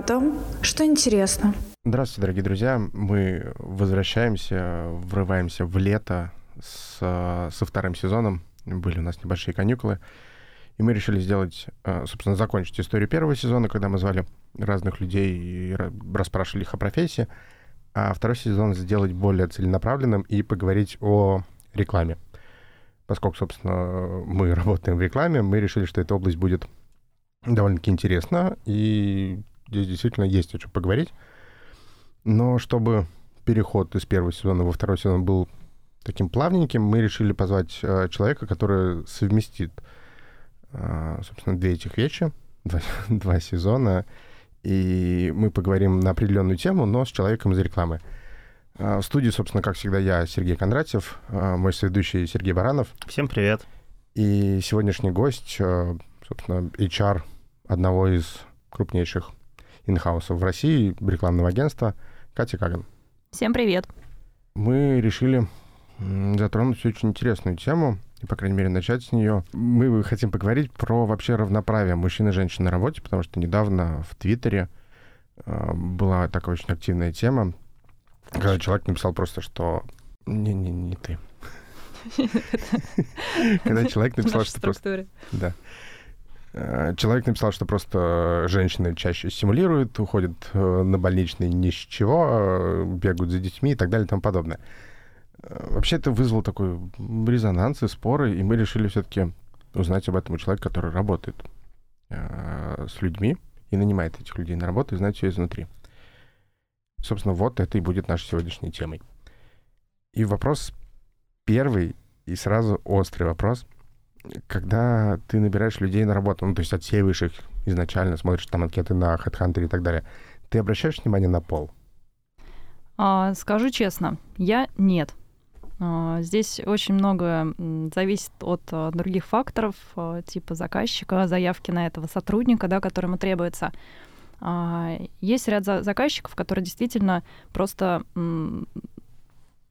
О том, что интересно. Здравствуйте, дорогие друзья. Мы возвращаемся, врываемся в лето с, со вторым сезоном. Были у нас небольшие каникулы. И мы решили сделать, э, собственно, закончить историю первого сезона, когда мы звали разных людей и расспрашивали их о профессии. А второй сезон сделать более целенаправленным и поговорить о рекламе. Поскольку, собственно, мы работаем в рекламе, мы решили, что эта область будет довольно-таки интересна, и здесь действительно есть о чем поговорить. Но чтобы переход из первого сезона во второй сезон был таким плавненьким, мы решили позвать э, человека, который совместит, э, собственно, две этих вещи, два, два сезона, и мы поговорим на определенную тему, но с человеком из рекламы. Э, в студии, собственно, как всегда, я, Сергей Кондратьев, э, мой соведущий Сергей Баранов. Всем привет. И сегодняшний гость, э, собственно, HR одного из крупнейших инхаусов в России, рекламного агентства, Катя Каган. Всем привет. Мы решили затронуть очень интересную тему, и, по крайней мере, начать с нее. Мы хотим поговорить про вообще равноправие мужчин и женщин на работе, потому что недавно в Твиттере э, была такая очень активная тема, когда человек написал просто, что не-не, не ты. Когда человек написал, что просто... Да. Э, человек написал, что просто женщины чаще стимулируют, уходят э, на больничный ни с чего, э, бегают за детьми и так далее и тому подобное. Вообще это вызвало такой резонанс и споры, и мы решили все-таки узнать об этом у человека, который работает с людьми и нанимает этих людей на работу, и знать все изнутри. Собственно, вот это и будет нашей сегодняшней темой. И вопрос первый и сразу острый вопрос — когда ты набираешь людей на работу, ну, то есть отсеиваешь их изначально, смотришь там анкеты на HeadHunter и так далее, ты обращаешь внимание на пол? А, скажу честно, я нет. А, здесь очень много зависит от а, других факторов, а, типа заказчика, заявки на этого сотрудника, да, которому требуется. Есть ряд заказчиков, которые действительно просто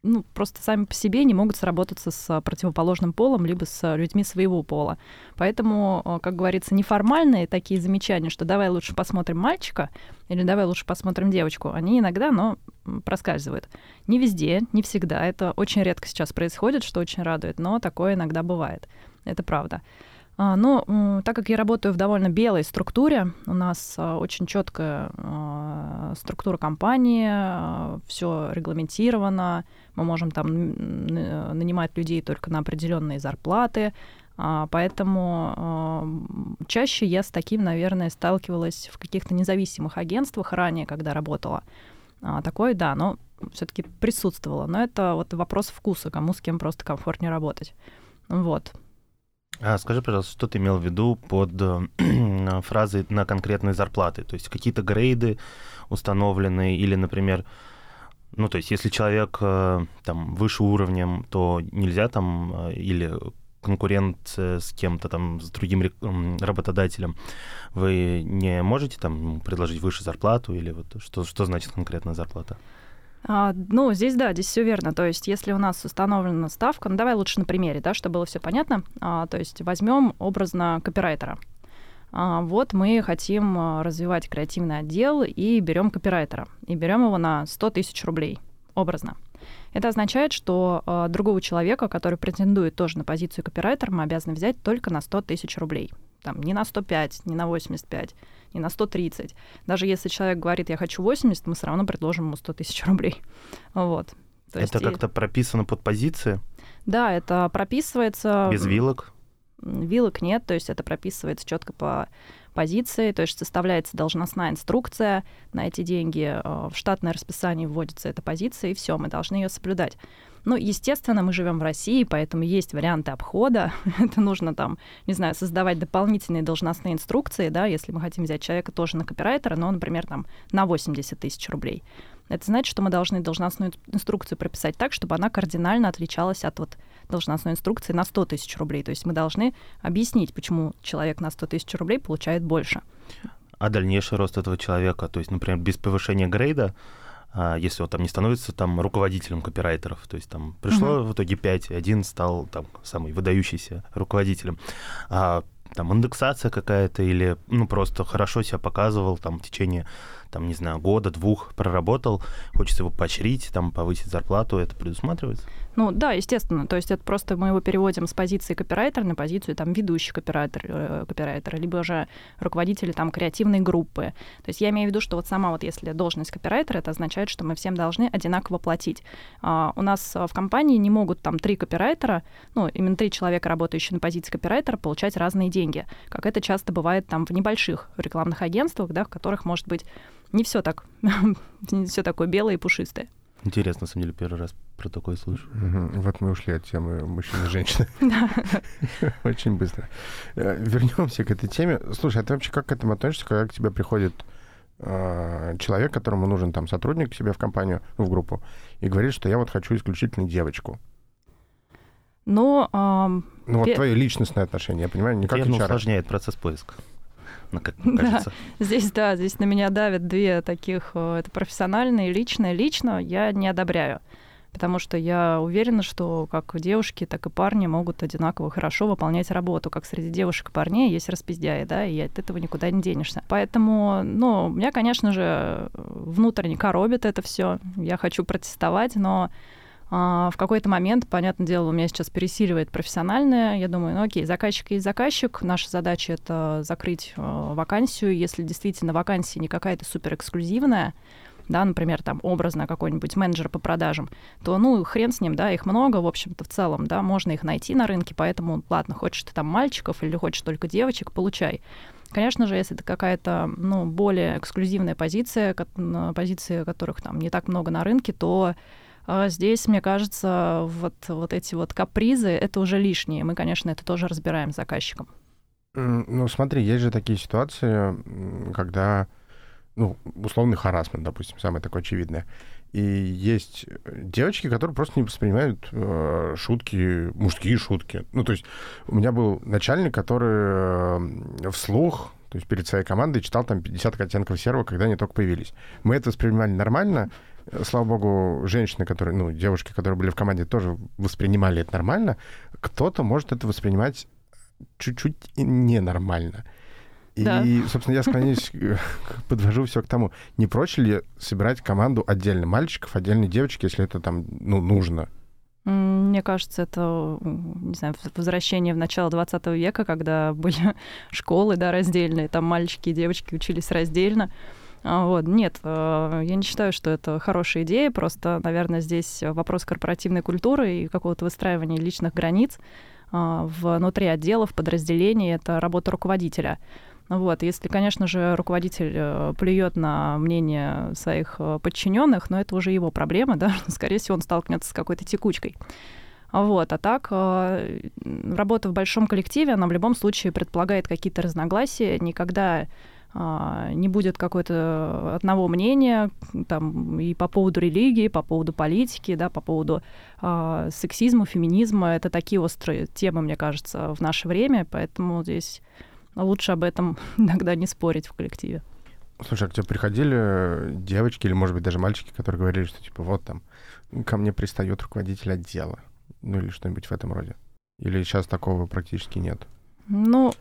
ну, просто сами по себе не могут сработаться с противоположным полом, либо с людьми своего пола. Поэтому, э, как говорится, неформальные такие замечания, что давай лучше посмотрим мальчика или давай лучше посмотрим девочку, они иногда, но проскальзывают. Не везде, не всегда. Это очень редко сейчас происходит, что очень радует, но такое иногда бывает. Это правда. А, но так как я работаю в довольно белой структуре, у нас а, очень четкая а, структура компании, все регламентировано, мы можем там нанимать людей только на определенные зарплаты, поэтому чаще я с таким, наверное, сталкивалась в каких-то независимых агентствах ранее, когда работала. Такое, да, но все-таки присутствовало. Но это вот вопрос вкуса, кому с кем просто комфортнее работать. Вот. А скажи, пожалуйста, что ты имел в виду под э, фразой на конкретные зарплаты? То есть какие-то грейды установлены или, например, ну, то есть если человек э, там выше уровнем, то нельзя там э, или конкуренция с кем-то там, с другим работодателем, вы не можете там предложить выше зарплату или вот что, что значит конкретная зарплата? А, ну, здесь да, здесь все верно. То есть, если у нас установлена ставка, ну давай лучше на примере, да, чтобы было все понятно. А, то есть возьмем образно копирайтера. А, вот мы хотим а, развивать креативный отдел и берем копирайтера. И берем его на 100 тысяч рублей, образно. Это означает, что э, другого человека, который претендует тоже на позицию копирайтера, мы обязаны взять только на 100 тысяч рублей. Там, не на 105, не на 85, не на 130. Даже если человек говорит, я хочу 80, мы все равно предложим ему 100 тысяч рублей. Вот. То это как-то и... прописано под позиции? Да, это прописывается... Без вилок? Вилок нет, то есть это прописывается четко по позиции, то есть составляется должностная инструкция на эти деньги, э, в штатное расписание вводится эта позиция, и все, мы должны ее соблюдать. Ну, естественно, мы живем в России, поэтому есть варианты обхода. Это нужно там, не знаю, создавать дополнительные должностные инструкции, да, если мы хотим взять человека тоже на копирайтера, но, например, там на 80 тысяч рублей. Это значит, что мы должны должностную инструкцию прописать так, чтобы она кардинально отличалась от вот должностной инструкции на 100 тысяч рублей. То есть мы должны объяснить, почему человек на 100 тысяч рублей получает больше. А дальнейший рост этого человека, то есть, например, без повышения грейда, а, если он там не становится там руководителем копирайтеров, то есть там пришло uh-huh. в итоге 5, и один стал там самый выдающийся руководителем. А там индексация какая-то или ну просто хорошо себя показывал там в течение там, не знаю, года, двух проработал, хочется его поощрить, там, повысить зарплату, это предусматривается? Ну да, естественно. То есть это просто мы его переводим с позиции копирайтера на позицию там ведущий копирайтер, э, копирайтера, либо же руководители там креативной группы. То есть я имею в виду, что вот сама вот если должность копирайтера, это означает, что мы всем должны одинаково платить. А, у нас в компании не могут там три копирайтера, ну именно три человека, работающие на позиции копирайтера, получать разные деньги, как это часто бывает там в небольших рекламных агентствах, да, в которых может быть не все так, не все такое белое и пушистое. Интересно, на самом деле, первый раз про такое слышу. Угу. Вот мы ушли от темы мужчин и женщин. Очень быстро. Э, Вернемся к этой теме. Слушай, а ты вообще как к этому относишься, когда к тебе приходит э, человек, которому нужен там сотрудник к себе в компанию, в группу, и говорит, что я вот хочу исключительно девочку? Ну, ну вот твое личностное отношение, я понимаю, никак не усложняет процесс поиска как кажется. Да, здесь, да, здесь на меня давят две таких, э, это профессиональное и личное. Лично я не одобряю, потому что я уверена, что как девушки, так и парни могут одинаково хорошо выполнять работу. Как среди девушек и парней есть распиздяи, да, и от этого никуда не денешься. Поэтому, ну, меня, конечно же, внутренне коробит это все. Я хочу протестовать, но в какой-то момент, понятное дело, у меня сейчас пересиливает профессиональное. Я думаю, ну окей, заказчик есть заказчик. Наша задача — это закрыть э, вакансию. Если действительно вакансия не какая-то супер эксклюзивная, да, например, там образно какой-нибудь менеджер по продажам, то, ну, хрен с ним, да, их много, в общем-то, в целом, да, можно их найти на рынке, поэтому, ладно, хочешь ты там мальчиков или хочешь только девочек, получай. Конечно же, если это какая-то, ну, более эксклюзивная позиция, позиции которых там не так много на рынке, то а здесь, мне кажется, вот, вот эти вот капризы, это уже лишние. Мы, конечно, это тоже разбираем с заказчиком. Ну, смотри, есть же такие ситуации, когда, ну, условный харасмент, допустим, самое такое очевидное. И есть девочки, которые просто не воспринимают э, шутки, мужские шутки. Ну, то есть у меня был начальник, который э, вслух, то есть перед своей командой читал там 50 оттенков серого, когда они только появились. Мы это воспринимали нормально, слава богу, женщины, которые, ну, девушки, которые были в команде, тоже воспринимали это нормально. Кто-то может это воспринимать чуть-чуть ненормально. И, да. собственно, я склоняюсь, подвожу все к тому, не проще ли собирать команду отдельно мальчиков, отдельно девочек, если это там, ну, нужно? Мне кажется, это, не знаю, возвращение в начало 20 века, когда были школы, да, раздельные, там мальчики и девочки учились раздельно. А, вот. Нет, э, я не считаю, что это хорошая идея. Просто, наверное, здесь вопрос корпоративной культуры и какого-то выстраивания личных границ а, внутри отделов, подразделений. Это работа руководителя. Вот, если, конечно же, руководитель э, плюет на мнение своих э, подчиненных, но это уже его проблема, да, скорее всего, он столкнется с какой-то текучкой. Вот. А так, работа в большом коллективе, она в любом случае предполагает какие-то разногласия. Никогда не будет какой-то одного мнения там, и по поводу религии, по поводу политики, да, по поводу э, сексизма, феминизма. Это такие острые темы, мне кажется, в наше время, поэтому здесь лучше об этом иногда не спорить в коллективе. Слушай, а к тебе приходили девочки или, может быть, даже мальчики, которые говорили, что, типа, вот там, ко мне пристает руководитель отдела, ну или что-нибудь в этом роде? Или сейчас такого практически нет? Ну,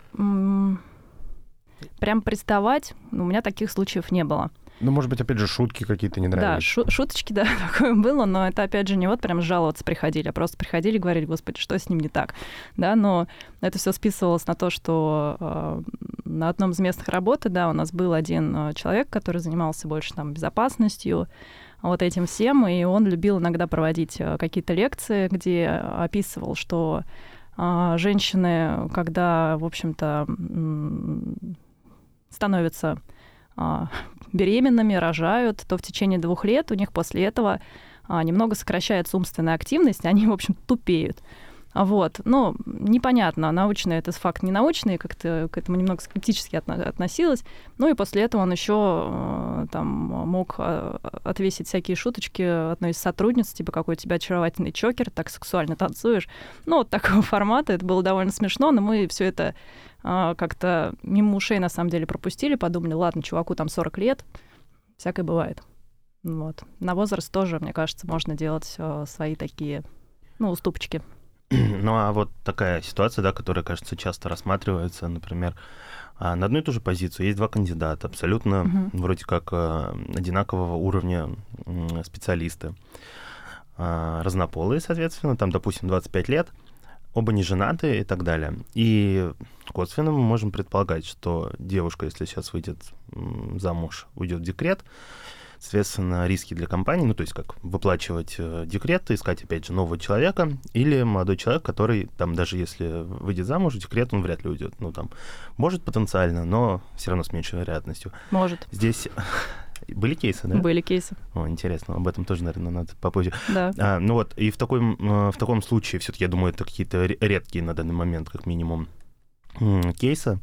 Прям приставать, у меня таких случаев не было. Ну, может быть, опять же, шутки какие-то не нравились. Да, шу- шуточки, да, такое было, но это, опять же, не вот прям жаловаться приходили, а просто приходили и говорили, господи, что с ним не так, да, но это все списывалось на то, что э, на одном из местных работы, да, у нас был один э, человек, который занимался больше там безопасностью, вот этим всем, и он любил иногда проводить э, какие-то лекции, где описывал, что э, женщины, когда, в общем-то, становятся а, беременными, рожают, то в течение двух лет у них после этого а, немного сокращается умственная активность, они, в общем, тупеют. Вот. Ну, непонятно, научно это факт не научный, как-то к этому немного скептически относилась. Ну и после этого он еще э, там мог э, отвесить всякие шуточки одной из сотрудниц, типа какой у тебя очаровательный чокер, так сексуально танцуешь. Ну, вот такого формата. Это было довольно смешно, но мы все это а, как-то мимо ушей на самом деле пропустили, подумали, ладно, чуваку там 40 лет, всякое бывает. Вот. На возраст тоже, мне кажется, можно делать э, свои такие, ну, уступочки. Ну а вот такая ситуация, да, которая, кажется, часто рассматривается, например, а, на одну и ту же позицию есть два кандидата, абсолютно угу. вроде как э, одинакового уровня специалисты. А, разнополые, соответственно, там, допустим, 25 лет, оба не женаты и так далее. И косвенно мы можем предполагать, что девушка, если сейчас выйдет замуж, уйдет в декрет, соответственно, риски для компании, ну, то есть как выплачивать э, декрет, искать, опять же, нового человека, или молодой человек, который, там, даже если выйдет замуж, декрет, он вряд ли уйдет. Ну, там, может потенциально, но все равно с меньшей вероятностью. Может. Здесь были кейсы, да? Были кейсы. О, интересно, об этом тоже, наверное, надо попозже. Да. А, ну вот, и в, такой, э, в таком случае, все-таки, я думаю, это какие-то редкие на данный момент, как минимум, кейсы.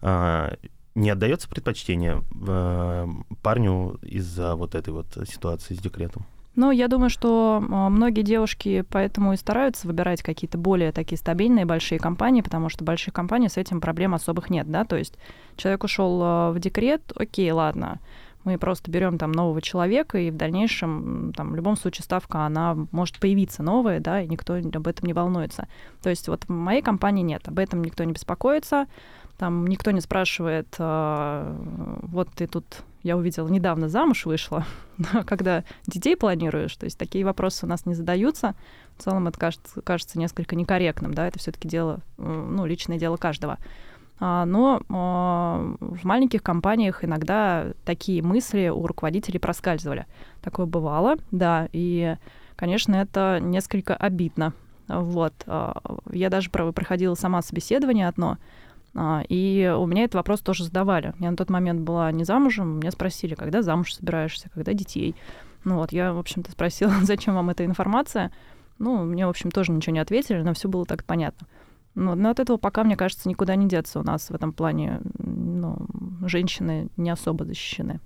А, не отдается предпочтение э, парню из-за вот этой вот ситуации с декретом? Ну, я думаю, что а, многие девушки поэтому и стараются выбирать какие-то более такие стабильные большие компании, потому что большие компании с этим проблем особых нет, да, то есть человек ушел а, в декрет, окей, ладно, мы просто берем там нового человека, и в дальнейшем, там, в любом случае, ставка, она может появиться новая, да, и никто об этом не волнуется. То есть вот в моей компании нет, об этом никто не беспокоится, там никто не спрашивает, а, вот ты тут, я увидела, недавно замуж вышла, когда детей планируешь, то есть такие вопросы у нас не задаются. В целом это кажется, кажется несколько некорректным, да, это все-таки дело, ну, личное дело каждого. А, но а, в маленьких компаниях иногда такие мысли у руководителей проскальзывали. Такое бывало, да, и, конечно, это несколько обидно. Вот. А, я даже проходила сама собеседование одно, и у меня этот вопрос тоже задавали. Я на тот момент была не замужем, меня спросили, когда замуж собираешься, когда детей. Ну вот, я, в общем-то, спросила, зачем вам эта информация. Ну, мне, в общем, тоже ничего не ответили, но все было так понятно. Но, но от этого пока, мне кажется, никуда не деться у нас в этом плане. Ну, женщины не особо защищены.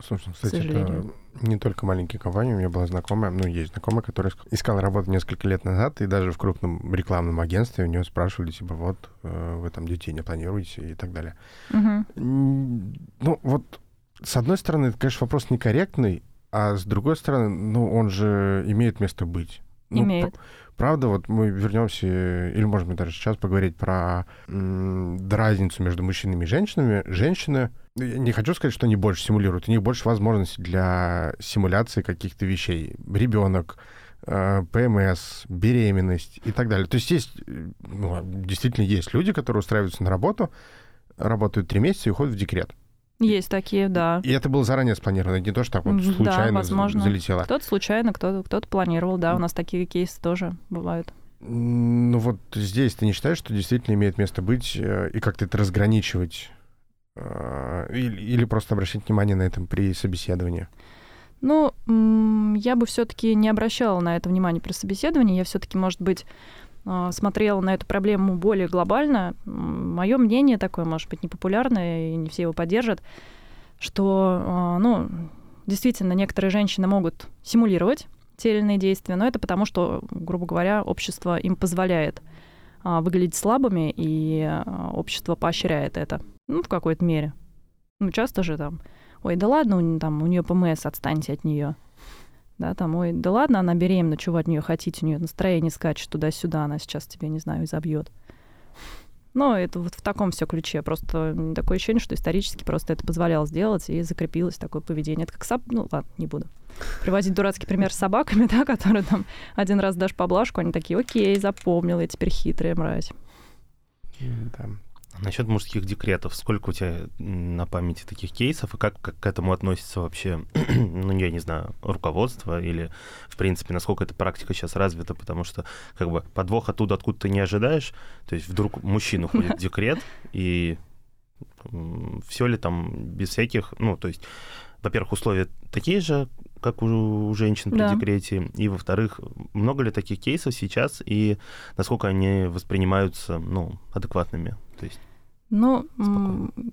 Слушай, кстати, это не только маленькие компании. У меня была знакомая, ну, есть знакомая, которая искала работу несколько лет назад, и даже в крупном рекламном агентстве у нее спрашивали, типа, вот, э, вы там детей не планируете и так далее. Угу. Ну, вот, с одной стороны, это, конечно, вопрос некорректный, а с другой стороны, ну, он же имеет место быть. Ну, имеет. Правда, вот мы вернемся, или, быть, даже сейчас поговорить про м- разницу между мужчинами и женщинами. Женщины, я не хочу сказать, что они больше симулируют, у них больше возможностей для симуляции каких-то вещей. Ребенок, э, ПМС, беременность и так далее. То есть есть, ну, действительно есть люди, которые устраиваются на работу, работают три месяца и уходят в декрет. Есть такие, да. И это было заранее спланировано, не то, что так вот случайно да, возможно. залетело. Кто-то случайно, кто-то кто планировал, да, у нас такие кейсы тоже бывают. Ну вот здесь ты не считаешь, что действительно имеет место быть э, и как-то это разграничивать? Э, или, или просто обращать внимание на это при собеседовании? Ну, я бы все-таки не обращала на это внимание при собеседовании. Я все-таки, может быть, смотрела на эту проблему более глобально, мое мнение такое, может быть, непопулярное, и не все его поддержат, что, а, ну, действительно, некоторые женщины могут симулировать те или иные действия, но это потому, что, грубо говоря, общество им позволяет а, выглядеть слабыми, и общество поощряет это, ну, в какой-то мере. Ну, часто же там, ой, да ладно, там, у нее ПМС, отстаньте от нее да, там, ой, да ладно, она беременна, чего от нее хотите, у нее настроение скачет туда-сюда, она сейчас тебе, не знаю, изобьет. Но это вот в таком все ключе. Просто такое ощущение, что исторически просто это позволяло сделать и закрепилось такое поведение. Это как соб... Ну, ладно, не буду. Приводить дурацкий пример с собаками, да, которые там один раз дашь поблажку, они такие, окей, запомнила, я теперь хитрая мразь. Да. Насчет мужских декретов, сколько у тебя на памяти таких кейсов, и как, как к этому относится вообще, ну, я не знаю, руководство, или, в принципе, насколько эта практика сейчас развита, потому что, как бы, подвох оттуда, откуда ты не ожидаешь, то есть вдруг мужчина уходит в декрет, и все ли там без всяких, ну, то есть, во-первых, условия такие же, как у, женщин при да. декрете, и, во-вторых, много ли таких кейсов сейчас, и насколько они воспринимаются, ну, адекватными, то есть ну,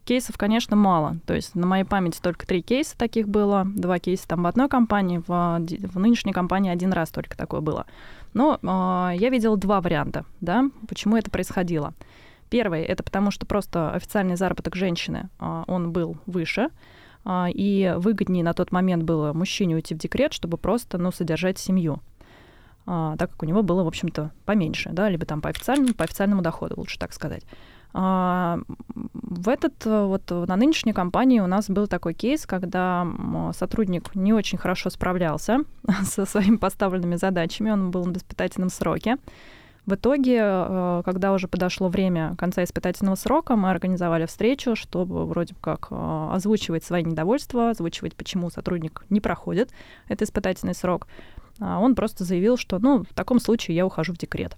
кейсов, конечно, мало. То есть на моей памяти только три кейса таких было. Два кейса там в одной компании, в, в нынешней компании один раз только такое было. Но э, я видела два варианта, да, почему это происходило. Первый — это потому, что просто официальный заработок женщины, э, он был выше, и выгоднее на тот момент было мужчине уйти в декрет, чтобы просто, ну, содержать семью. а, так как у него было, в общем-то, поменьше, да, либо там по официальному, по официальному доходу, лучше так сказать. А, в этот вот на нынешней компании у нас был такой кейс, когда сотрудник не очень хорошо справлялся со своими поставленными задачами, он был на испытательном сроке. В итоге, э, когда уже подошло время конца испытательного срока, мы организовали встречу, чтобы вроде как э, озвучивать свои недовольства, озвучивать, почему сотрудник не проходит этот испытательный срок. А он просто заявил, что, ну, в таком случае я ухожу в декрет.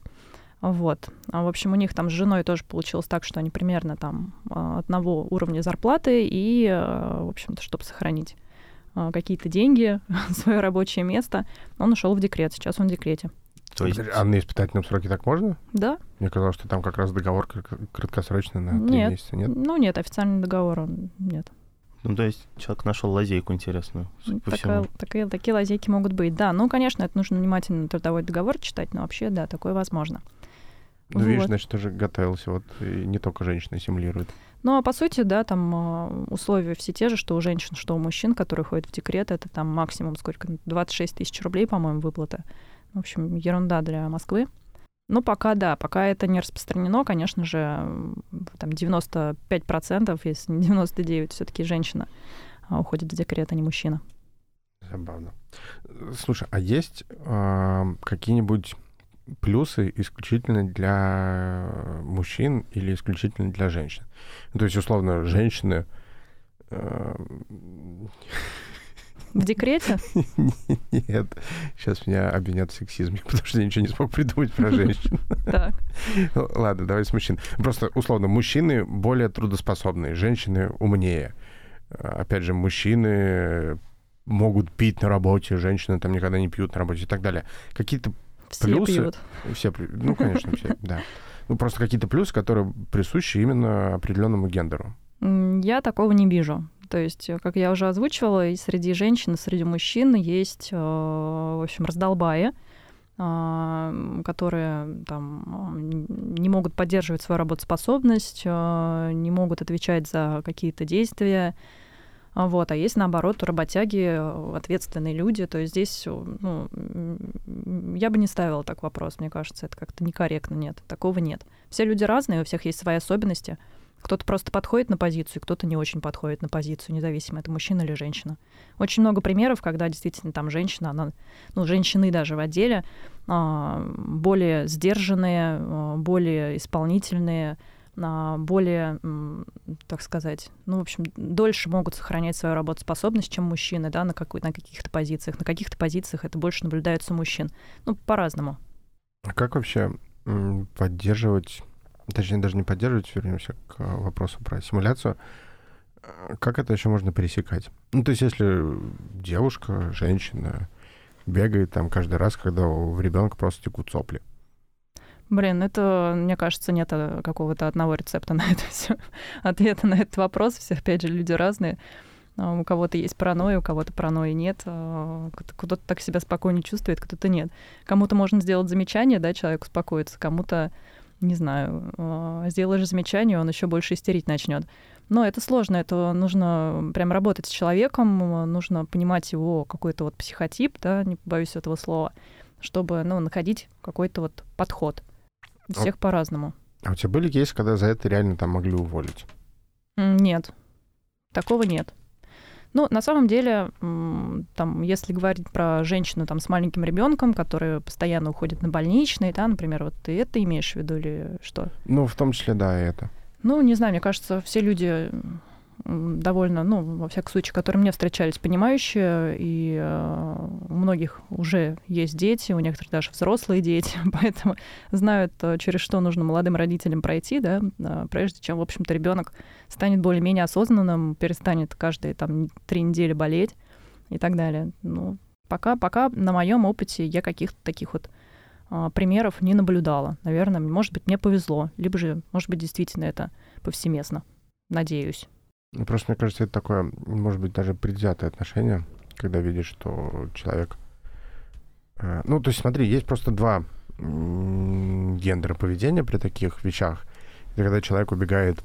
Вот. А, в общем, у них там с женой тоже получилось так, что они примерно там а, одного уровня зарплаты, и, в общем-то, чтобы сохранить какие-то деньги, свое рабочее место, он ушел в декрет. Сейчас он в декрете. То есть... А на испытательном сроке так можно? Да. Мне казалось, что там как раз договор краткосрочный на три месяца, нет? Ну нет, официальный договор нет. Ну, то есть человек нашел лазейку интересную. Такая, такие, такие лазейки могут быть. Да, ну, конечно, это нужно внимательно трудовой договор читать, но вообще, да, такое возможно. Ну, вот. видишь, значит, тоже готовился, вот и не только женщины симулируют. Ну, а по сути, да, там а, условия все те же, что у женщин, что у мужчин, которые ходят в декрет, это там максимум сколько, 26 тысяч рублей, по-моему, выплата. В общем, ерунда для Москвы. Ну, пока да, пока это не распространено, конечно же, там 95%, если не 99%, все-таки женщина а, уходит в декрет, а не мужчина. Забавно. Слушай, а есть э, какие-нибудь плюсы исключительно для мужчин или исключительно для женщин? Ну, то есть, условно, женщины... Э, в декрете? Нет. Сейчас меня обвинят в сексизме, потому что я ничего не смог придумать про женщин. Так. Ладно, давай с мужчин. Просто, условно, мужчины более трудоспособные, женщины умнее. Опять же, мужчины могут пить на работе, женщины там никогда не пьют на работе и так далее. Какие-то все плюсы... Пьют. Все, ну, конечно, все, да. Ну, просто какие-то плюсы, которые присущи именно определенному гендеру. Я такого не вижу. То есть, э, как я уже озвучивала, и среди женщин, и среди мужчин есть, э, в общем, раздолбаи, э, которые там не могут поддерживать свою работоспособность, не могут отвечать за какие-то действия. Вот. А есть, наоборот, работяги, ответственные люди. То есть здесь ну, я бы не ставила так вопрос. Мне кажется, это как-то некорректно. Нет, такого нет. Все люди разные, у всех есть свои особенности. Кто-то просто подходит на позицию, кто-то не очень подходит на позицию, независимо, это мужчина или женщина. Очень много примеров, когда действительно там женщина, она, ну, женщины даже в отделе а, более сдержанные, а, более исполнительные, а, более, так сказать, ну, в общем, дольше могут сохранять свою работоспособность, чем мужчины, да, на, какой, на каких-то позициях. На каких-то позициях это больше наблюдается у мужчин. Ну, по-разному. А как вообще поддерживать точнее даже не поддерживать, вернемся к вопросу про симуляцию, э, как это еще можно пересекать? Ну, то есть, если девушка, женщина бегает там каждый раз, когда у ребенка просто текут сопли. Блин, это, мне кажется, нет э, какого-то одного рецепта на это все. Ответа на этот вопрос. Все, опять же, люди разные. А, у кого-то есть паранойя, у кого-то паранойи нет. А, кто-то так себя спокойно чувствует, кто-то нет. Кому-то можно сделать замечание, да, человек успокоится, кому-то не знаю, а, сделаешь замечание, он еще больше истерить начнет. Но это сложно, это нужно прям работать с человеком, нужно понимать его какой-то вот психотип, да, не побоюсь этого слова, чтобы, ну, находить какой-то вот подход. У всех а, по-разному. А у тебя были кейсы, когда за это реально там могли уволить? Нет, такого нет. Ну, на самом деле, там, если говорить про женщину там, с маленьким ребенком, которая постоянно уходит на больничные, да, например, вот ты это имеешь в виду или что? Ну, в том числе, да, это. Ну, не знаю, мне кажется, все люди довольно, ну, во всяком случае, которые мне встречались, понимающие, и э, у многих уже есть дети, у некоторых даже взрослые дети, поэтому знают, э, через что нужно молодым родителям пройти, да, э, прежде чем, в общем-то, ребенок станет более-менее осознанным, перестанет каждые там три недели болеть и так далее. Ну, пока, пока на моем опыте я каких-то таких вот э, примеров не наблюдала. Наверное, может быть, мне повезло, либо же, может быть, действительно это повсеместно. Надеюсь. Ну, просто мне кажется, это такое, может быть, даже предвзятое отношение, когда видишь, что человек... Э, ну, то есть смотри, есть просто два гендера поведения при таких вещах. Это когда человек убегает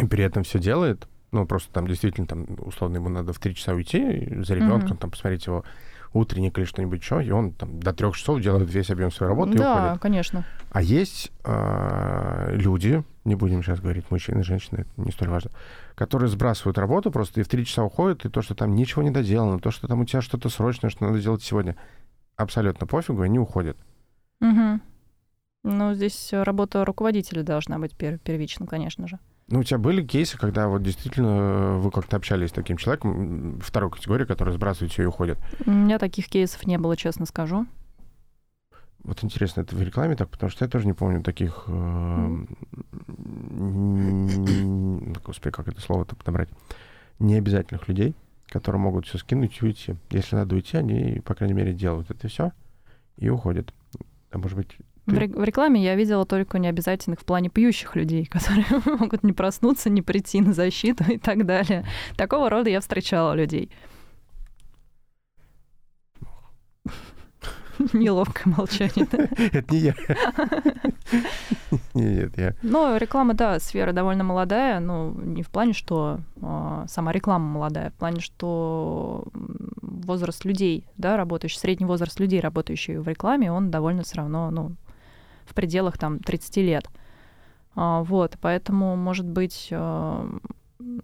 и при этом все делает, ну, просто там действительно, там, условно, ему надо в три часа уйти за ребенком, mm-hmm. там, посмотреть его утренник или что-нибудь еще, и он там до трех часов делает весь объем своей работы да, и уходит. конечно. А есть э, люди, не будем сейчас говорить мужчины, женщины, это не столь важно, которые сбрасывают работу просто и в три часа уходят, и то, что там ничего не доделано, то, что там у тебя что-то срочное, что надо делать сегодня, абсолютно пофигу, они уходят. Угу. Ну, здесь работа руководителя должна быть пер- первичным, конечно же. Ну, у тебя были кейсы, когда вот действительно э, вы как-то общались с таким человеком, второй категории, который сбрасывает все и уходит? У меня таких кейсов не было, честно скажу. Вот интересно, это в рекламе так, потому что я тоже не помню таких... Э, господи, как это слово-то подобрать? Необязательных людей, которые могут все скинуть и уйти. Если надо уйти, они, по крайней мере, делают это все и уходят. А может быть, в, ре- в рекламе я видела только необязательных в плане пьющих людей, которые могут не проснуться, не прийти на защиту и так далее. Такого рода я встречала людей. Неловкое молчание. Это не я. Нет, я. Ну, реклама, да, сфера довольно молодая, но не в плане, что э, сама реклама молодая, в плане, что возраст людей, да, работающий, средний возраст людей, работающих в рекламе, он довольно все равно, ну, в пределах там 30 лет. А, вот, поэтому, может быть, э,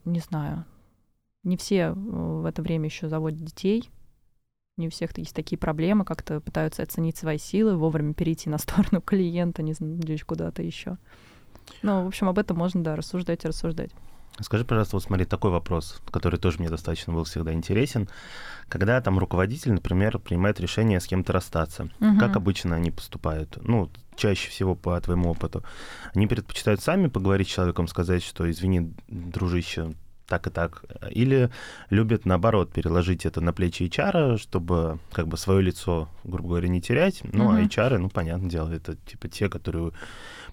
не знаю, не все в это время еще заводят детей, не у всех есть такие проблемы, как-то пытаются оценить свои силы, вовремя перейти на сторону клиента, не знаю, куда-то еще. Ну, в общем, об этом можно, да, рассуждать и рассуждать. Скажи, пожалуйста, вот смотри, такой вопрос, который тоже мне достаточно был всегда интересен. Когда там руководитель, например, принимает решение с кем-то расстаться, угу. как обычно они поступают? Ну, чаще всего по твоему опыту. Они предпочитают сами поговорить с человеком, сказать, что извини, дружище, так и так. Или любят, наоборот, переложить это на плечи HR, чтобы как бы свое лицо, грубо говоря, не терять. Ну, mm-hmm. а HR, ну, понятное дело, это типа те, которые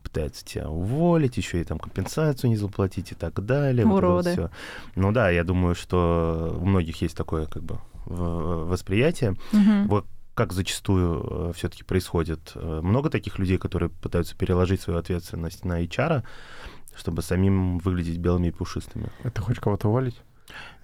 пытаются тебя уволить, еще и там компенсацию не заплатить и так далее. Уроды. Вот ну да, я думаю, что у многих есть такое как бы восприятие. Угу. Вот как зачастую э, все-таки происходит. Э, много таких людей, которые пытаются переложить свою ответственность на HR, чтобы самим выглядеть белыми и пушистыми. А ты хочешь кого-то уволить?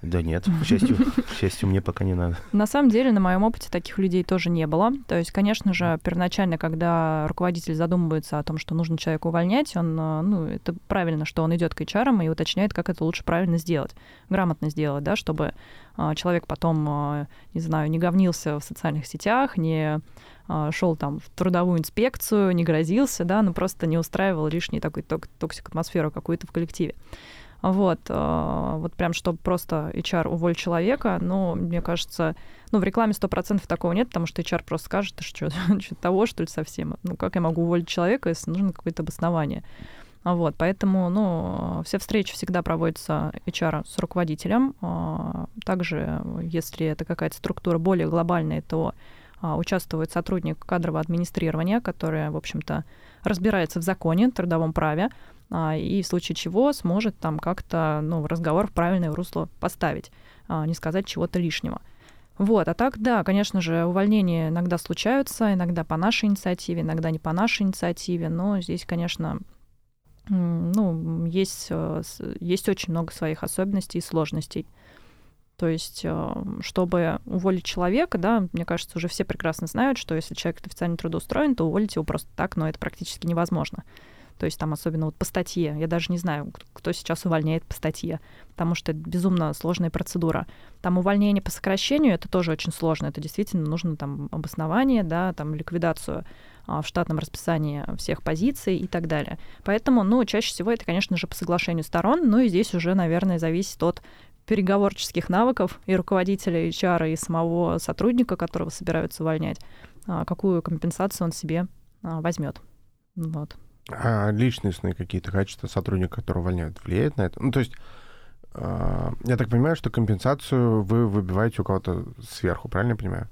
Да нет, к счастью, к счастью, мне пока не надо. На самом деле, на моем опыте таких людей тоже не было. То есть, конечно же, первоначально, когда руководитель задумывается о том, что нужно человека увольнять, он, э, ну, это правильно, что он идет к HR и уточняет, как это лучше правильно сделать, грамотно сделать, да, чтобы э, человек потом, э, не знаю, не говнился в социальных сетях, не шел там в трудовую инспекцию, не грозился, да, но просто не устраивал лишней такой toxic атмосферу какую-то в коллективе. Вот, э, вот прям, чтобы просто HR уволить человека, ну, мне кажется, ну, в рекламе 100% такого нет, потому что HR просто скажет, что, что того, что ли, совсем. Ну, как я могу уволить человека, если нужно какое-то обоснование? Вот, поэтому, ну, все встречи всегда проводятся HR с руководителем. А, также, если это какая-то структура более глобальная, то а, участвует сотрудник кадрового администрирования, который, в общем-то, разбирается в законе, трудовом праве, и в случае чего сможет там как-то ну, разговор в правильное русло поставить, а, не сказать чего-то лишнего. Вот, а так, да, конечно же, увольнения иногда случаются, иногда по нашей инициативе, иногда не по нашей инициативе, но здесь, конечно, ну, есть, э, есть очень много своих особенностей и сложностей. То есть, э, чтобы уволить человека, да, мне кажется, уже все прекрасно знают, что если человек официально трудоустроен, то уволить его просто так, но это практически невозможно. То есть там особенно вот по статье. Я даже не знаю, кто сейчас увольняет по статье, потому что это безумно сложная процедура. Там увольнение по сокращению, это тоже очень сложно. Это действительно нужно там обоснование, да, там ликвидацию а, в штатном расписании всех позиций и так далее. Поэтому, ну, чаще всего это, конечно же, по соглашению сторон, ну и здесь уже, наверное, зависит от переговорческих навыков и руководителя HR, и самого сотрудника, которого собираются увольнять, а, какую компенсацию он себе а, возьмет. Вот. А личностные какие-то качества сотрудника, которого увольняют, влияет на это? Ну, то есть, э, я так понимаю, что компенсацию вы выбиваете у кого-то сверху, правильно я понимаю?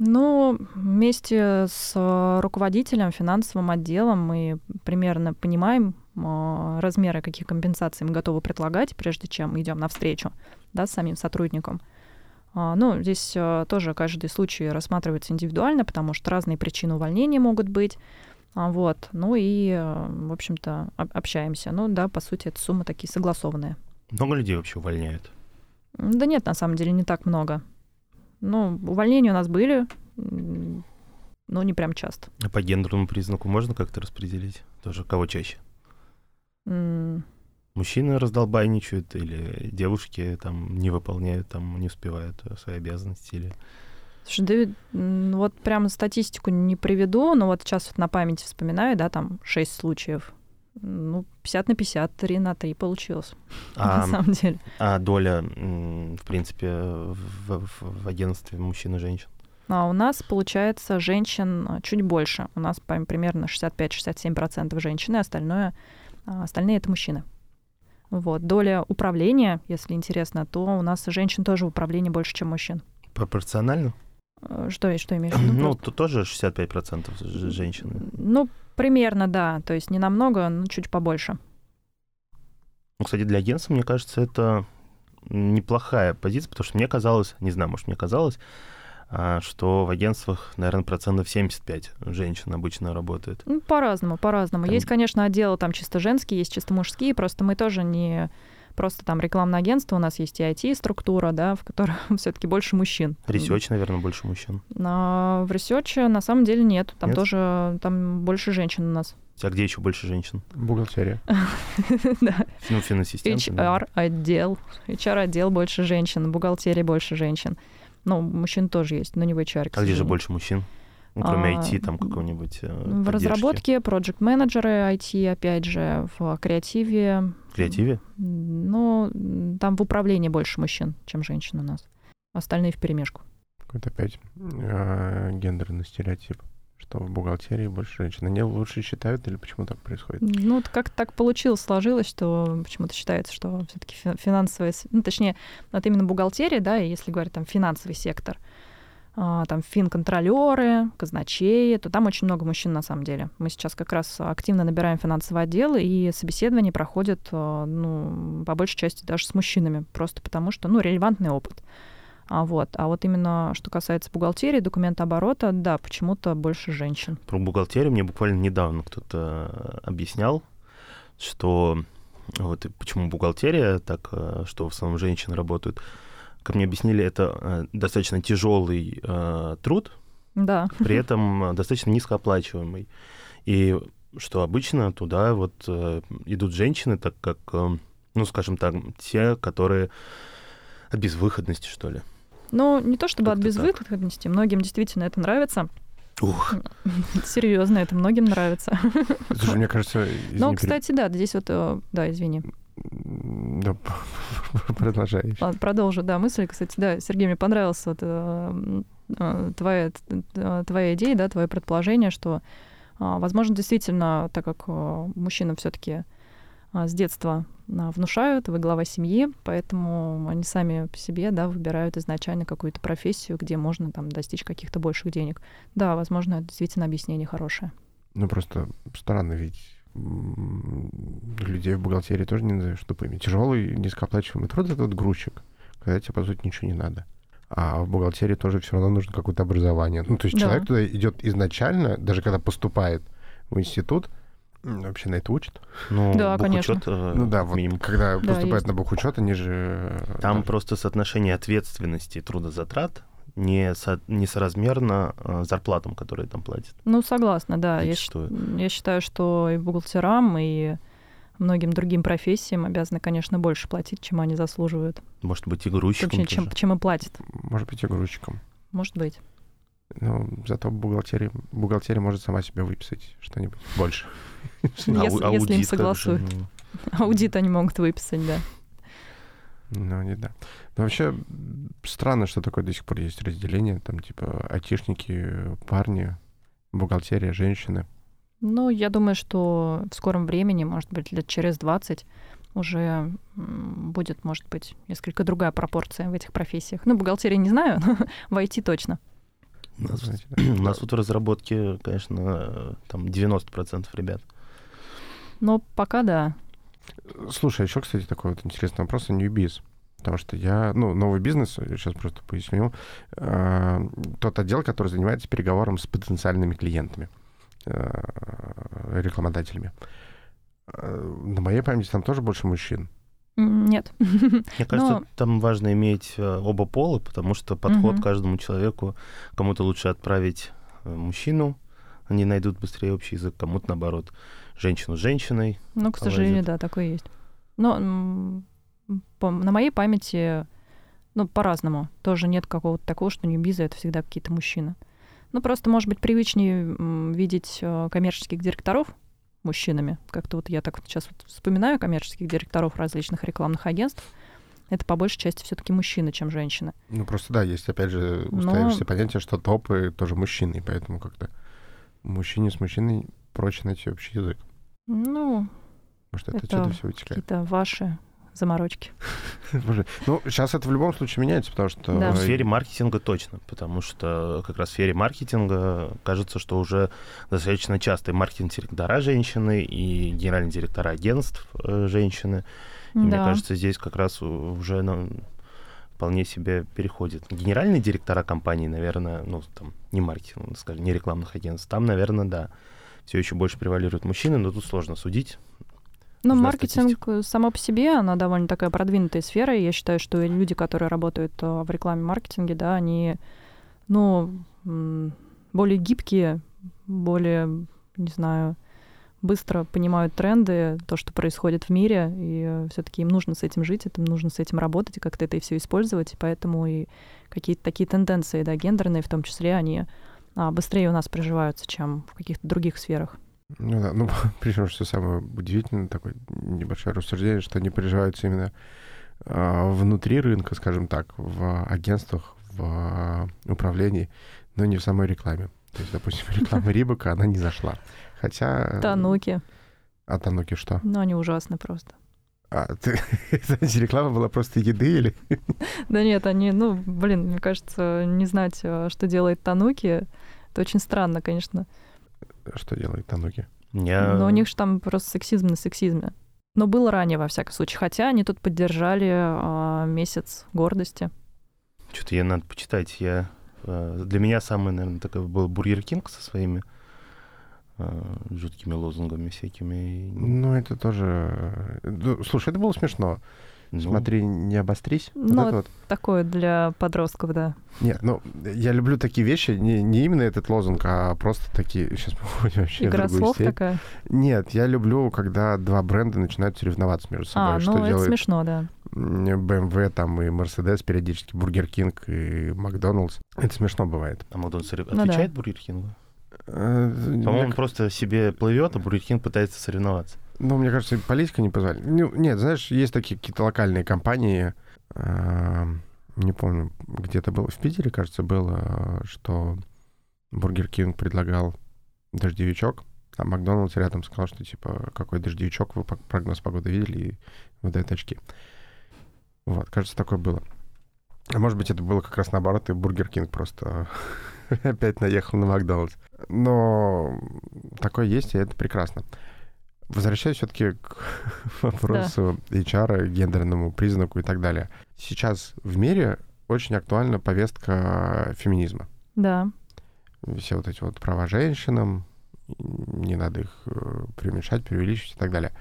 Ну, вместе с руководителем, финансовым отделом мы примерно понимаем э, размеры, какие компенсации мы готовы предлагать, прежде чем идем навстречу да, с самим сотрудником. А, ну, здесь тоже каждый случай рассматривается индивидуально, потому что разные причины увольнения могут быть. А, вот. Ну и, в общем-то, общаемся. Ну да, по сути, это суммы такие согласованные. Много людей вообще увольняют? Да нет, на самом деле, не так много. Ну, увольнения у нас были, но не прям часто. А по гендерному признаку можно как-то распределить? Тоже кого чаще? М, Мужчины раздолбайничают или девушки там не выполняют, там не успевают свои обязанности или... Слушай, да, вот прям статистику не приведу, но вот сейчас вот на памяти вспоминаю, да, там 6 случаев. Ну, 50 на 50, 3 на 3 получилось, А, на самом деле. а доля, в принципе, в, в- в агентстве мужчин и женщин? А у нас, получается, женщин а, чуть больше. У нас примерно 65-67% женщины, остальное, а, остальные это мужчины. Вот. Доля управления, если интересно, то у нас женщин тоже в управлении больше, чем мужчин. Пропорционально? Э, Что, что имеешь в виду? Ну, тут тоже 65% ж- женщины. Ну, примерно, да. То есть не намного, но чуть побольше. Ну, кстати, для агентства, мне кажется, это неплохая позиция, потому что мне казалось, не знаю, может, мне казалось, а, что в агентствах, наверное, процентов 75 женщин обычно работает. Ну, по-разному, по-разному. Там- Есть, конечно, отделы там чисто женские, есть чисто мужские, просто мы тоже не просто там рекламное агентство, у нас есть и IT-структура, да, в которой все-таки больше мужчин. Research, наверное, больше мужчин. А в research е на самом деле нет. Там Нет? тоже там больше женщин у нас. А где еще больше женщин? Бухгалтерия. Да. Ну, финансистенты. да. HR отдел. HR отдел больше женщин, бухгалтерия больше женщин. Ну, мужчин тоже есть, но не в HR. А где же больше мужчин? Ну, кроме А, IT, там какого-нибудь э, В поддержки. разработке проект менеджеры IT, опять же, в креативе. В креативе? Ну, там в управлении больше мужчин, чем женщин у нас. Остальные в перемешку. Какой-то опять э, гендерный стереотип, что в бухгалтерии больше женщин. Они лучше считают или почему так происходит? Ну, вот как так получилось, сложилось, что почему-то считается, что все-таки финансовая, ну, точнее, вот именно бухгалтерия, да, и если говорить там финансовый сектор, там финконтролеры, казначеи, то там очень много мужчин на самом деле. Мы сейчас как раз активно набираем финансовый отдел, и собеседования проходят, а, ну, по большей части даже с мужчинами, просто потому что, ну, релевантный опыт. А вот, а вот именно что касается бухгалтерии, документооборота, да, почему-то больше женщин. Про бухгалтерию мне буквально недавно кто-то объяснял, что вот почему бухгалтерия так, э, что в основном женщины работают. Как мне объяснили, это э, достаточно тяжелый э, труд, Да. при этом э, достаточно низкооплачиваемый. И что обычно туда вот э, идут женщины, так как, э, ну, скажем так, те, которые от безвыходности, что ли. Ну, не то чтобы от Как-то так. безвыходности, многим действительно это нравится. Ух, Серьезно, это многим нравится. Слушай, мне кажется... извини, Но, переб- кстати, да, здесь вот, э, да, извини, Да, продолжай. Ладно, продолжу, да, мысль, кстати, да, Сергей, мне понравилась вот, э, э, твоя, т- твоя идея, да, твое предположение, что, а, возможно, действительно, так как э, мужчинам все-таки с детства а, внушают, вы глава семьи, поэтому они сами по себе, да, выбирают изначально какую-то профессию, где можно там достичь каких-то больших денег. Да, возможно, это действительно объяснение хорошее. Ну, просто странно, ведь людей в бухгалтерии тоже не назовешь тупыми. Тяжелый, низкооплачиваемый труд — это вот грузчик, когда тебе, по сути, ничего не надо. А в бухгалтерии тоже все равно нужно какое-то образование. Ну, то есть Да. человек туда идет изначально, даже когда поступает в институт, вообще на это учат. ну, Да, конечно. бухучет, э, Ну да, вот минимум. когда Да, поступают есть. на бухучет, они же... э, Там даже- просто соотношение ответственности и трудозатрат не со- несоразмерно э, зарплатам, которые там платят. Ну, согласна, да. Я, я считаю, что и бухгалтерам, и многим другим профессиям обязаны, конечно, больше платить, чем они заслуживают. Может быть, и грузчикам Точнее, чем, чем и платят. Может быть, и грузчиком. Может быть. Ну, зато бухгалтерия, бухгалтерия может сама себе выписать что-нибудь больше. Если- Ау- если им согласуют. ну, Аудит они могут выписать, да. Ну, не да. Но вообще странно, что такое до сих пор есть разделение. Там, типа, айтишники, парни, бухгалтерия, женщины. Ну, я думаю, что в скором времени, может быть, лет через 20 уже будет, может быть, несколько другая пропорция в этих профессиях. Ну, бухгалтерии не знаю, но в IT точно. У нас, Знаете, да. у нас вот в разработке, конечно, там 90% ребят. Но пока да. Слушай, еще, кстати, такой вот интересный вопрос о Newbiz. Потому что я, ну, новый бизнес, я сейчас просто поясню, э, тот отдел, который занимается переговором с потенциальными клиентами, э, рекламодателями. Э, на моей памяти там тоже больше мужчин. Нет. Мне кажется, Но- там важно иметь э, оба пола, потому что подход Мгм. каждому человеку, кому-то лучше отправить э, мужчину, они найдут быстрее общий язык, кому-то наоборот, женщину с женщиной. Ну, к сожалению, да, такое есть. Но на моей памяти, ну, по-разному. Тоже нет какого-то такого, что ньюбизы — это всегда какие-то мужчины. Ну, просто, может быть, привычнее видеть э, коммерческих директоров мужчинами. Как-то вот я так сейчас вот вспоминаю коммерческих директоров различных рекламных агентств. Это по большей части все таки мужчины, чем женщины. Ну, просто да, есть, опять же, Но- устоявшееся понятие, что топы тоже мужчины, поэтому как-то мужчине с мужчиной проще найти общий язык. Ну, Может, это, Это отсюда все вытекает. какие-то ваши заморочки. Ну, сейчас это в любом случае меняется, потому что... Да. В сфере маркетинга точно, потому что как раз в сфере маркетинга кажется, что уже достаточно часто и маркетинг-директора женщины, и генеральные директора агентств э, женщины. И мне Да. кажется, здесь как раз уже ну, вполне себе переходит. Генеральные директора компаний, наверное, ну, там, не маркетинг, скажем, не рекламных агентств, там, наверное, да, все еще больше превалируют мужчины, но тут сложно судить. Ну, маркетинг э, само по себе, она довольно такая продвинутая сфера. и Я считаю, что люди, которые работают э, в рекламе маркетинге, да, они, ну, более гибкие, более, не знаю, быстро понимают тренды, то, что происходит в мире, и все-таки им нужно с этим жить, им нужно с этим работать, и как-то это и все использовать, и поэтому и какие-то такие тенденции, да, гендерные в том числе, они а, быстрее у нас приживаются, чем в каких-то других сферах. Ну да, ну причем, что самое удивительное, такое небольшое рассуждение, что они переживаются именно а, внутри рынка, скажем так, в агентствах, в а, управлении, но не в самой рекламе. То есть, допустим, реклама Рибака, она не зашла. Хотя... Тануки, А Тануки что? но они ужасны просто. А, ты... Знаете, реклама была просто еды или... Да нет, они, ну, блин, мне кажется, не знать, э, что делает Тануки, это очень странно, конечно. Что делает Тануки? Я... Но у них же там просто сексизм на сексизме. Но было ранее, во всяком случае. Хотя они тут поддержали а, месяц гордости. Что-то я надо почитать. Я, э, для меня самый, наверное, такой был Бургер Кинг со своими э, жуткими лозунгами всякими. Ну, это тоже... э, ну, Слушай, это было смешно. Ну, Смотри, не обострись. Вот Ну, это вот. Такое для подростков, да. Нет, ну, я люблю такие вещи, не, не именно этот лозунг, а просто такие... Сейчас мы уходим вообще в Игра другую слов степь. такая. Нет, я люблю, когда два бренда начинают соревноваться между собой. А, что ну это делает смешно, да. BMW там и Mercedes периодически, Бургер Кинг и Макдоналдс. Это смешно бывает. А Макдональдс ре- Ну да. отвечает Бургер Кингу? Э, По-моему, он мне, просто себе плывет, а Бургер Кинг пытается соревноваться. Ну, мне кажется, политика не позволяет. Ну, нет, знаешь, есть такие какие-то локальные компании, э, не помню, где-то было, в Питере, кажется, было, что Бургер Кинг предлагал дождевичок, а Макдональдс рядом сказал, что типа, какой дождевичок, вы прогноз погоды видели и выдает очки. Вот, кажется, такое было. А может быть, это было как раз наоборот, и Бургер Кинг просто опять наехал на Макдональдс. Но такое есть, и это прекрасно. Возвращаясь все-таки к вопросу HR, гендерному признаку и так далее. Сейчас в мире очень актуальна повестка феминизма. Да. Все вот эти вот права женщинам, не надо их э, преуменьшать, преувеличивать и так далее.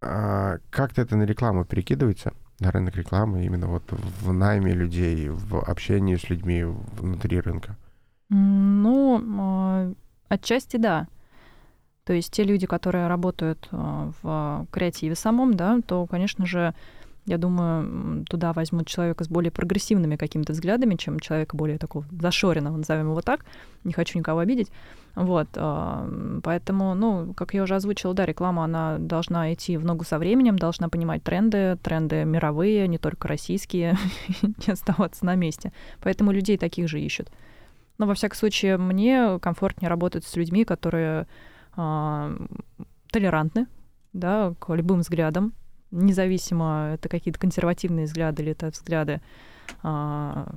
А как-то это на рекламу перекидывается, на рынок рекламы, именно вот в найме людей, в общении с людьми внутри рынка? Ну, а, отчасти да. То есть те люди, которые работают а, в креативе самом, да, то, конечно же, я думаю, туда возьмут человека с более прогрессивными какими-то взглядами, чем человека более такого зашоренного, назовем его так. Не хочу никого обидеть. Вот, м, поэтому, ну, как я уже озвучила, да, реклама, она должна идти в ногу со временем, должна понимать тренды, тренды мировые, не только российские, не оставаться на месте. Поэтому людей таких же ищут. Но, во всяком случае, мне комфортнее работать с людьми, которые толерантны, да, к любым взглядам, независимо, это какие-то консервативные взгляды или это взгляды а,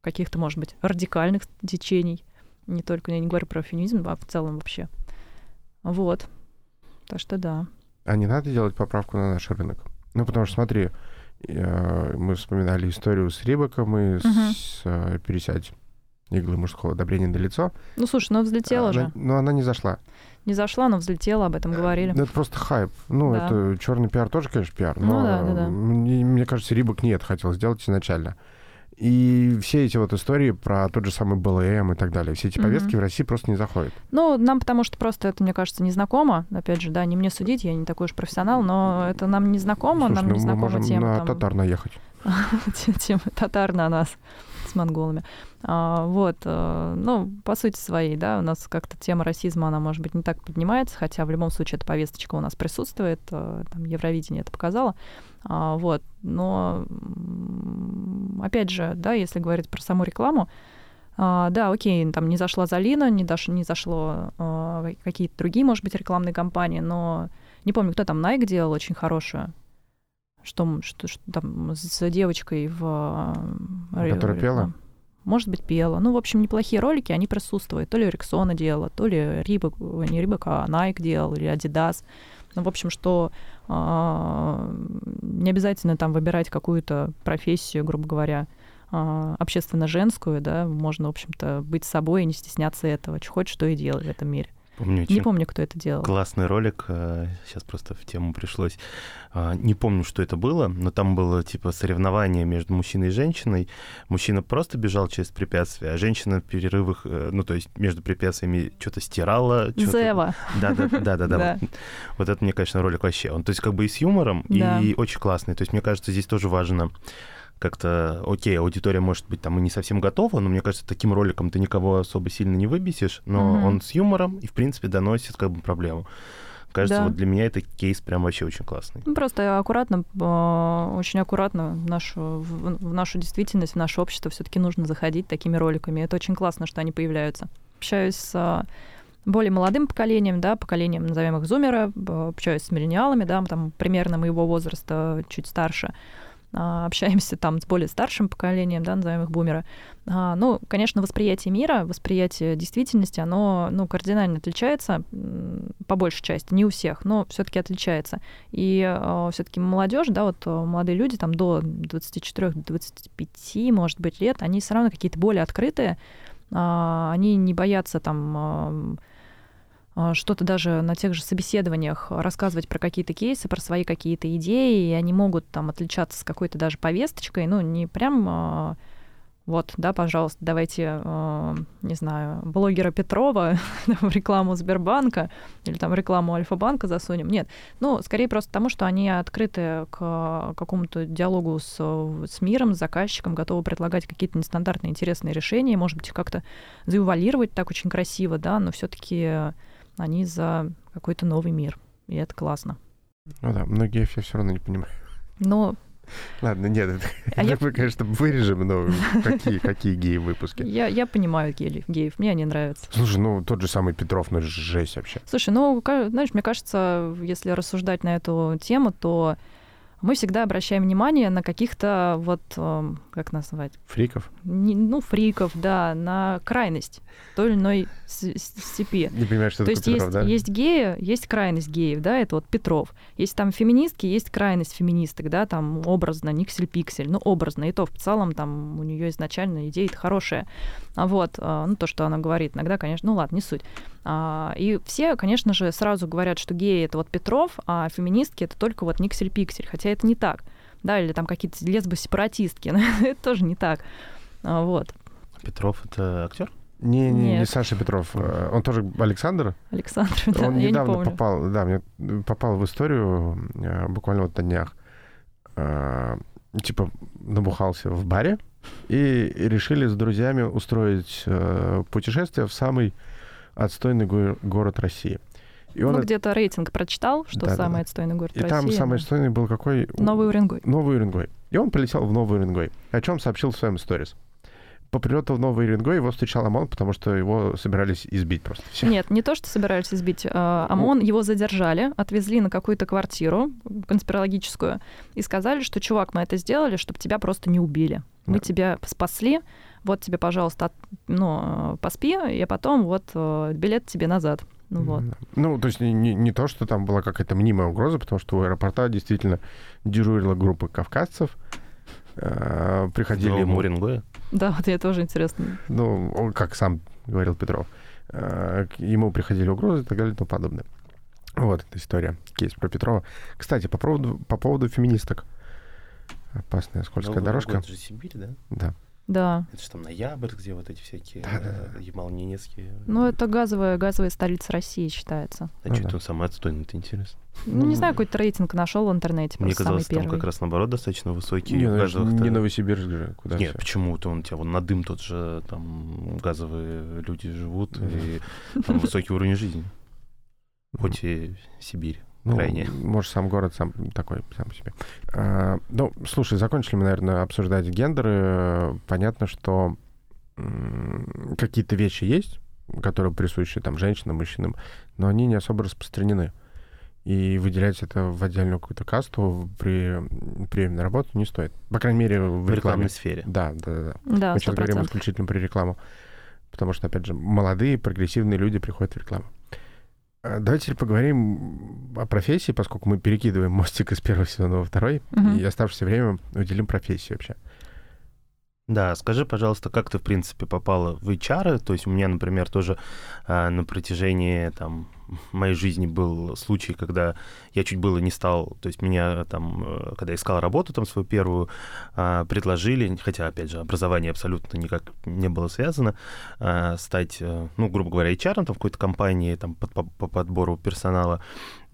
каких-то, может быть, радикальных течений. Не только, я не говорю про феминизм, а в целом вообще. Вот. Так что да. А не надо делать поправку на наш рынок? Ну, потому что, смотри, э, мы вспоминали историю с Рибаком и Мгм. с э, «Пересядь». Иглы мужского удобрения на лицо. Ну, слушай, ну взлетела она, же. Но она не зашла. Не зашла, но взлетела, об этом говорили. Ну, это просто хайп. Ну, Да. это черный пиар тоже, конечно, пиар. Ну Но да, да, да. Мне, мне кажется, Рибок не это хотел сделать изначально. И все эти вот истории про тот же самый БЛМ и так далее, все эти Мгм. повестки в России просто не заходят. Ну, нам потому что просто это, мне кажется, не знакомо. Опять же, да, не мне судить, я не такой уж профессионал, но это нам не знакомо, Слушай, нам ну, не мы можем тема. на там, татар наехать. те- тема татар на нас с монголами. А, вот, э, ну, по сути своей, да, у нас как-то тема расизма, она, может быть, не так поднимается, хотя в любом случае эта повесточка у нас присутствует, э, там, Евровидение это показало, А, вот, но, опять же, да, если говорить про саму рекламу, а, да, окей, там не зашла Залина, не, дош- не зашло а, какие-то другие, может быть, рекламные кампании, но не помню, кто там, Nike делал очень хорошую, что, что, что там с девочкой в... ре- Которая пела? Может быть, пела. Ну, в общем, неплохие ролики, они присутствуют. То ли Рексона делала, то ли Рибок, не Рибок, а Nike делал, или Adidas. Ну, в общем, что а, не обязательно там выбирать какую-то профессию, грубо говоря, а, общественно-женскую, да, можно, в общем-то, быть собой и не стесняться этого. Что хочешь, что и делай в этом мире. Помню, Не помню, кто это делал. классный ролик, сейчас просто в тему пришлось. А, Не помню, что это было, но там было типа соревнование между мужчиной и женщиной. Мужчина просто бежал через препятствия, а женщина в перерывах, э, ну то есть между препятствиями что-то стирала. что-то- Зева. Да, да, да, да, да. Да. Вот, вот это мне, конечно, ролик вообще. Он, то есть, как бы и с юмором, Да. и очень классный. То есть, мне кажется, здесь тоже важно как-то, окей, аудитория может быть там и не совсем готова, но мне кажется, таким роликом ты никого особо сильно не выбесишь, но Мгм. он с юмором и, в принципе, доносит как бы проблему. Кажется, Да. вот для меня это кейс прям вообще очень классный. Ну, просто аккуратно, э, очень аккуратно в нашу, в, нашу действительность, в наше общество все-таки нужно заходить такими роликами. Это очень классно, что они появляются. Общаюсь с э, более молодым поколением, да, поколением, назовем их зумера, б- общаюсь с миллениалами, да, там примерно моего возраста, чуть старше. А, Общаемся там с более старшим поколением, да, назовем их бумеры. А, Ну, конечно, восприятие мира, восприятие действительности, оно ну, кардинально отличается по большей части, не у всех, но все-таки отличается. И все-таки молодежь, да, вот молодые люди там до 24-25, может быть, лет, они все равно какие-то более открытые, а, они не боятся там ам, а, что-то даже на тех же собеседованиях рассказывать про какие-то кейсы, про свои какие-то идеи, и они могут там отличаться с какой-то даже повесточкой, ну, не прям а, вот, да, пожалуйста, давайте, а, не знаю, блогера Петрова в рекламу Сбербанка или там рекламу Альфа-банка засунем. Нет, ну, скорее просто потому, что они открыты к какому-то диалогу с, с миром, с заказчиком, готовы предлагать какие-то нестандартные, интересные решения, может быть, как-то завуалировать так очень красиво, да, но все таки они за какой-то новый мир, и это классно. Ну да, многие я все равно не понимаю. Но Ладно, нет, это, А я- мы, конечно, вырежем, но какие, какие геи-выпуски? я, я понимаю геев, геев, мне они нравятся. Слушай, ну тот же самый Петров, ну жесть вообще. Слушай, ну, знаешь, мне кажется, если рассуждать на эту тему, то мы всегда обращаем внимание на каких-то вот, эм, как назвать, Фриков? не- ну, фриков, да, на крайность той или иной степи. Не понимаешь, что То такое есть Петров, есть, да? есть геи, есть крайность геев, да, это вот Петров. Есть там феминистки, есть крайность феминисток, да, там образно, никсель-пиксель, ну, образно, и то в целом там у нее изначально идея-то хорошая. А вот, а, ну, то, что она говорит, иногда, конечно, ну, ладно, не суть. А, И все, конечно же, сразу говорят, что геи — это вот Петров, а феминистки — это только вот никсель-пиксель, хотя это не так. Да, или там какие-то лесбо-сепаратистки, это тоже не так. А, Вот. Петров это актер? Не, не, не. Саша Петров. э, Он тоже Александр. Александр, да, Он я не недавно помню. попал, да, мне попал в историю буквально вот на днях. Типа набухался в баре и решили с друзьями устроить э, путешествие в самый отстойный го- город России. И он ну, от- где-то рейтинг прочитал, что Да-да-да. самый отстойный город и России. там самый да. отстойный был какой? Новый Уренгой. Новый Уренгой. И он полетел в Новый Уренгой. О чем сообщил в своем сторис. По прилету в Новый Уренгой его встречал ОМОН, потому что его собирались избить просто. Все. Нет, не то, что собирались избить. а, ОМОН его задержали, отвезли на какую-то квартиру конспирологическую и сказали, что, чувак, мы это сделали, чтобы тебя просто не убили. Мы Да. тебя спасли, вот тебе, пожалуйста, от- ну, э, поспи, и потом вот э, билет тебе назад. Ну вот. Ну, то есть не, не- не то, что там была какая-то мнимая угроза, потому что у аэропорта действительно дежурила группа кавказцев. Э, Приходили ему... Уренгое? Да, вот я тоже интересно. Ну, как сам говорил Петров, э, к ему приходили угрозы и так далее и тому подобное. Вот эта история, кейс про Петрова. Кстати, по поводу, по поводу феминисток. Опасная скользкая Новый дорожка. год же Сибирь, да? Да. Да. Это же там ноябрь, где вот эти всякие Да-да-да. э, Ямал-Ненецкие. Ну, это газовая, газовая столица России считается. А Ну что да. это он самый отстойный, это интересно. Ну, не знаю, какой-то рейтинг нашел в интернете, Мне казалось, там первый. как раз наоборот достаточно высокий. Не, ну, газовых же не. Новосибирск же, куда Нет, почему-то он у тебя вон на дым тот же, там газовые люди живут, и там высокий уровень жизни. Хоть и Сибирь. Ну, крайне. может, сам город сам такой, сам по себе. А, ну, слушай, закончили мы, наверное, обсуждать гендеры. Понятно, что какие-то вещи есть, которые присущи там женщинам, мужчинам, но они не особо распространены. И выделять это в отдельную какую-то касту при приеме на работу не стоит. По крайней мере, в, В рекламе. рекламной сфере. Да, да, да. да. Мы сейчас сто говорим исключительно про рекламу. Потому что, опять же, молодые, прогрессивные люди приходят в рекламу. А, Давайте теперь поговорим о профессии, поскольку мы перекидываем мостик из первого сезона во второй, Мгм. и оставшееся время уделим профессии вообще. Да, скажи, пожалуйста, как ты, в принципе, попала в HR? То есть у меня, например, тоже а, на протяжении там, моей жизни был случай, когда я чуть было не стал, то есть меня там, э, когда искал работу там свою первую, а, предложили, хотя, опять же, образование абсолютно никак не было связано, а, стать, э, ну, грубо говоря, HR там, в какой-то компании там, по, по- по подбору персонала.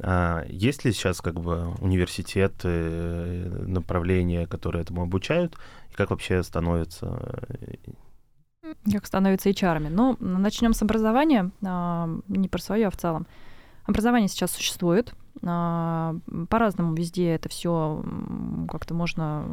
А, Есть ли сейчас как бы университеты, э, направления, которые этому обучают? И как вообще становится... Как становятся HR-ами. Ну, начнем с образования. а, Не про свое, а в целом. Образование сейчас существует. а, По-разному везде это все как-то можно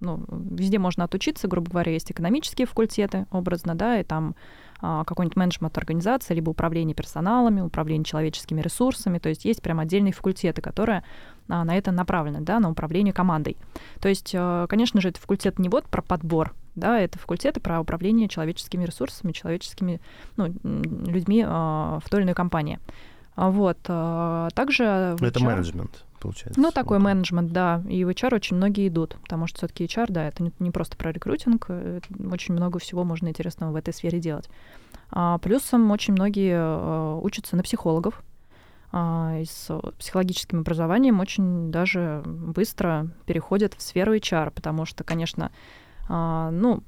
ну, везде можно отучиться, грубо говоря, есть экономические факультеты, образно, да, и там а, какой-нибудь менеджмент организации, либо управление персоналами, управление человеческими ресурсами, то есть есть прям отдельные факультеты, которые а, на это направлены, да, на управление командой. То есть, э, конечно же, это факультет не вот про подбор, да, это факультеты про управление человеческими ресурсами, человеческими ну, людьми а, в той или иной компании. А Вот. а, Также... это HR менеджмент, получается. ну, такой Вот. менеджмент, да. И в HR очень многие идут, потому что все-таки HR, да, это не, не просто про рекрутинг, э, очень много всего можно интересного в этой сфере делать. А, плюсом очень многие э, учатся на психологов. а, и с психологическим образованием очень даже быстро переходят в сферу HR, потому что, конечно, а, ну,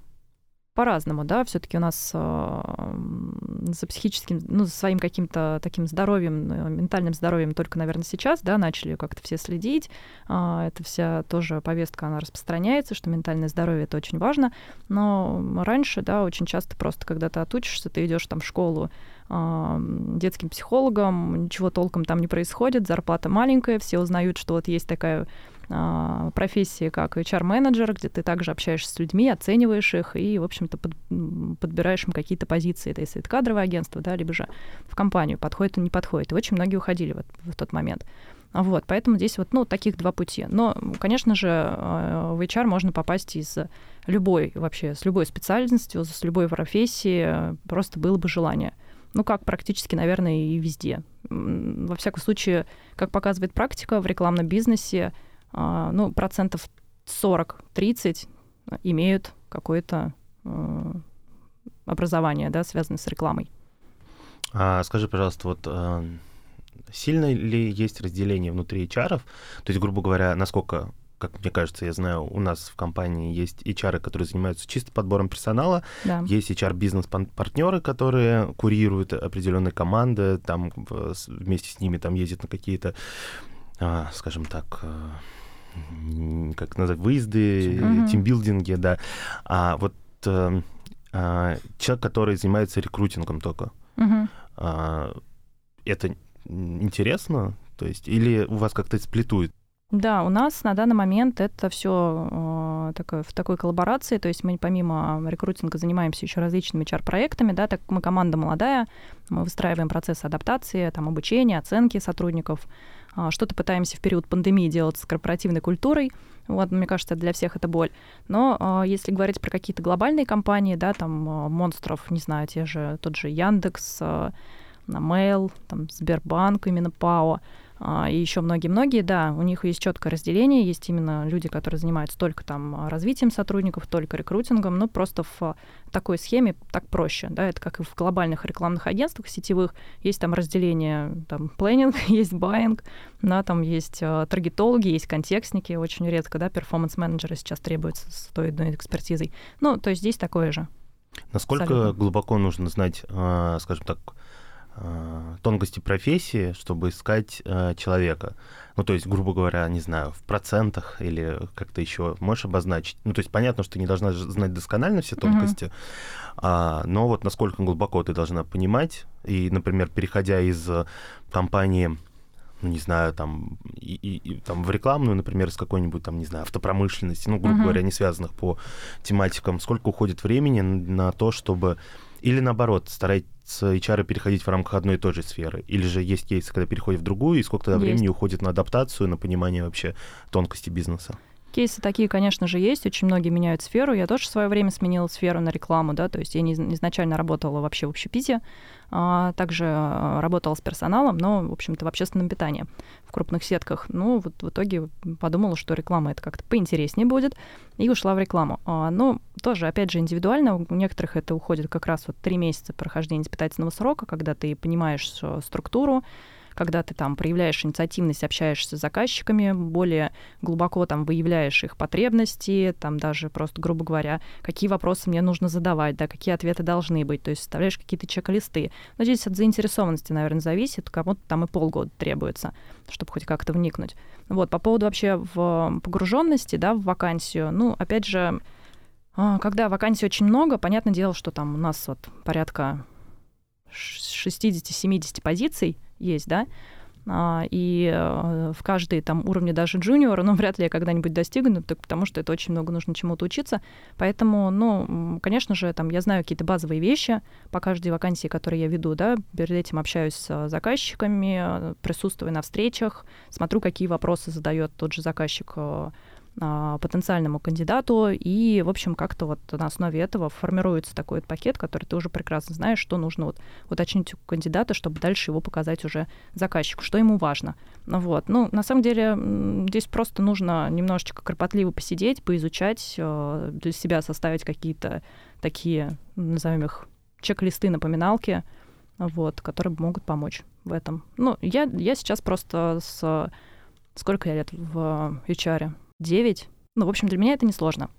по-разному, да, все-таки у нас за психическим, ну, за своим каким-то таким здоровьем, э, ментальным здоровьем только, наверное, сейчас, да, начали как-то все следить. А, Это вся тоже повестка, она распространяется, что ментальное здоровье это очень важно. Но раньше, да, очень часто просто, когда ты отучишься, ты идешь там в школу детским психологом, ничего толком там не происходит, зарплата маленькая, все узнают, что вот есть такая профессии, как HR-менеджер, где ты также общаешься с людьми, оцениваешь их и, в общем-то, под- подбираешь им какие-то позиции. Это если это кадровое агентство, да, либо же в компанию, подходит или не подходит. И очень многие уходили вот в тот момент. А Вот, поэтому здесь вот, ну, таких два пути. Но, конечно же, э, в HR можно попасть из любой, вообще, с любой специальностью, с любой профессии, просто было бы желание. Ну, как практически, наверное, и везде. Во всяком случае, как показывает практика в рекламном бизнесе, а, ну, процентов 40-30 имеют какое-то э, образование, да, связанное с рекламой. А скажи, пожалуйста, вот а, сильно ли есть разделение внутри HR? То есть, грубо говоря, насколько, как мне кажется, я знаю, у нас в компании есть HR, которые занимаются чисто подбором персонала, Да. есть HR-бизнес-партнеры, которые курируют определенные команды, там вместе с ними там ездят на какие-то, а, скажем так, а, м, как назвать, выезды, Мгм. тимбилдинги, да. А вот э, а, человек, который занимается рекрутингом только, а, это интересно? То есть, или у вас как-то сплетует? Да, у нас на данный момент это все такое, в такой коллаборации, то есть мы помимо рекрутинга занимаемся еще различными HR-проектами, да, так как мы команда молодая, мы выстраиваем процессы адаптации, там, обучения, оценки сотрудников, а, что-то пытаемся в период пандемии делать с корпоративной культурой, вот, мне кажется, для всех это боль. Но а, если говорить про какие-то глобальные компании, да, там, а, монстров, не знаю, те же, тот же Яндекс, а, Mail, там, Сбербанк, именно ПАО, а, и еще многие-многие, да, у них есть четкое разделение, есть именно люди, которые занимаются только там развитием сотрудников, только рекрутингом, но просто в такой схеме так проще, да, это как и в глобальных рекламных агентствах сетевых, есть там разделение, там, planning, есть buying, да, там есть таргетологи, есть контекстники, очень редко, да, performance -менеджеры сейчас требуются с той одной экспертизой. Ну, то есть здесь такое же. Насколько Абсолютно. глубоко нужно знать, скажем так, тонкости профессии, чтобы искать э, человека. Ну, то есть, грубо говоря, не знаю, в процентах или как-то еще можешь обозначить. Ну, то есть, понятно, что ты не должна знать досконально все тонкости, uh-huh. а, но вот насколько глубоко ты должна понимать. И, например, переходя из компании ну, не знаю, там, и, и, и, там в рекламную, например, с какой-нибудь, там, не знаю, автопромышленности, ну, грубо uh-huh. говоря, не связанных по тематикам, сколько уходит времени на то, чтобы... Или наоборот, старайтесь HR переходить в рамках одной и той же сферы? Или же есть кейсы, когда переходят в другую, и сколько тогда есть. времени уходит на адаптацию, на понимание вообще тонкости бизнеса? Кейсы такие, конечно же, есть. Очень многие меняют сферу. Я тоже в свое время сменила сферу на рекламу, да, то есть я не, изначально работала вообще в общепите, также а, работала с персоналом, но, в общем-то, в общественном питании в крупных сетках. Ну, вот в итоге подумала, что реклама это как-то поинтереснее будет, и ушла в рекламу. А, но тоже, опять же, индивидуально. У некоторых это уходит как раз вот три месяца прохождения испытательного срока, когда ты понимаешь структуру, когда ты там проявляешь инициативность, общаешься с заказчиками, более глубоко там выявляешь их потребности, там даже просто, грубо говоря, какие вопросы мне нужно задавать, да, какие ответы должны быть, то есть составляешь какие-то чек-листы. Но здесь от заинтересованности, наверное, зависит, кому-то там и полгода требуется, чтобы хоть как-то вникнуть. Вот, по поводу вообще в погруженности, да, в вакансию, ну, опять же, а, когда вакансий очень много, понятное дело, что там у нас вот порядка 60-70 позиций, есть, да, а, и э, в каждой там уровне даже джуниора, ну, вряд ли я когда-нибудь достигну, так, потому что это очень много нужно чему-то учиться. Поэтому, ну, конечно же, там я знаю какие-то базовые вещи по каждой вакансии, которые я веду, да, перед этим общаюсь с заказчиками, присутствую на встречах, смотрю, какие вопросы задает тот же заказчик э, а, потенциальному кандидату, и, в общем, как-то вот на основе этого формируется такой вот пакет, который ты уже прекрасно знаешь, что нужно вот уточнить у кандидата, чтобы дальше его показать уже заказчику, что ему важно. Вот. Ну, на самом деле, здесь просто нужно немножечко кропотливо посидеть, поизучать, э, для себя составить какие-то такие, назовем их, чек-листы, напоминалки, вот, которые могут помочь в этом. Ну, я, я сейчас просто с... Сколько я лет в HR? 9. Ну, в общем, для меня это несложно.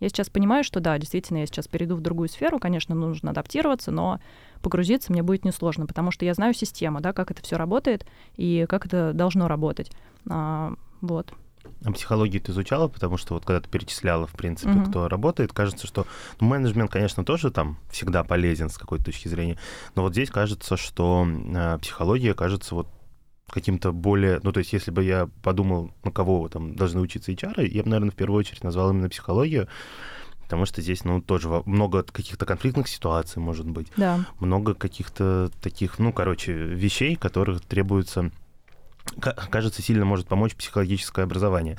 Я сейчас понимаю, что да, действительно, я сейчас перейду в другую сферу, конечно, нужно адаптироваться, но погрузиться мне будет несложно, потому что я знаю систему, да, как это все работает и как это должно работать. А, вот. А психологию ты изучала, потому что вот когда ты перечисляла, в принципе, uh-huh. кто работает, кажется, что ну, менеджмент, конечно, тоже там всегда полезен с какой-то точки зрения, но вот здесь кажется, что э, психология, кажется, вот каким-то более... Ну, то есть, если бы я подумал, на кого там должны учиться HR, я бы, наверное, в первую очередь назвал именно психологию, потому что здесь, ну, тоже много каких-то конфликтных ситуаций, может быть. Да. Много каких-то таких, ну, короче, вещей, которых требуется кажется, сильно может помочь психологическое образование.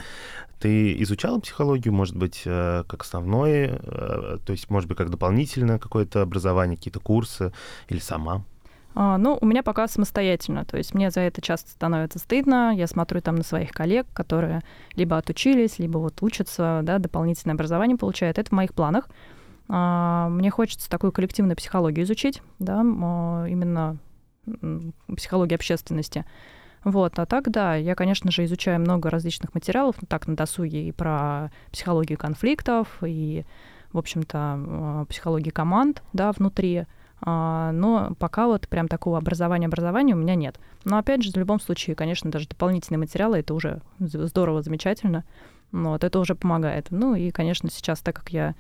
Ты изучала психологию, может быть, э, как основное, э, то есть, может быть, как дополнительное какое-то образование, какие-то курсы, или сама? А, ну, у меня пока самостоятельно, то есть мне за это часто становится стыдно, я смотрю там на своих коллег, которые либо отучились, либо вот учатся, да, дополнительное образование получают, это в моих планах. А, мне хочется такую коллективную психологию изучить, да, именно психологию общественности. Вот, а так, да, я, конечно же, изучаю много различных материалов, ну, так, на досуге и про психологию конфликтов, и, в общем-то, а, психологию команд, да, внутри, а, но пока вот прям такого образования-образования у меня нет. Но опять же, в любом случае, конечно, даже дополнительные материалы, это уже здорово, замечательно. Вот, это уже помогает. Ну и, конечно, сейчас, так как я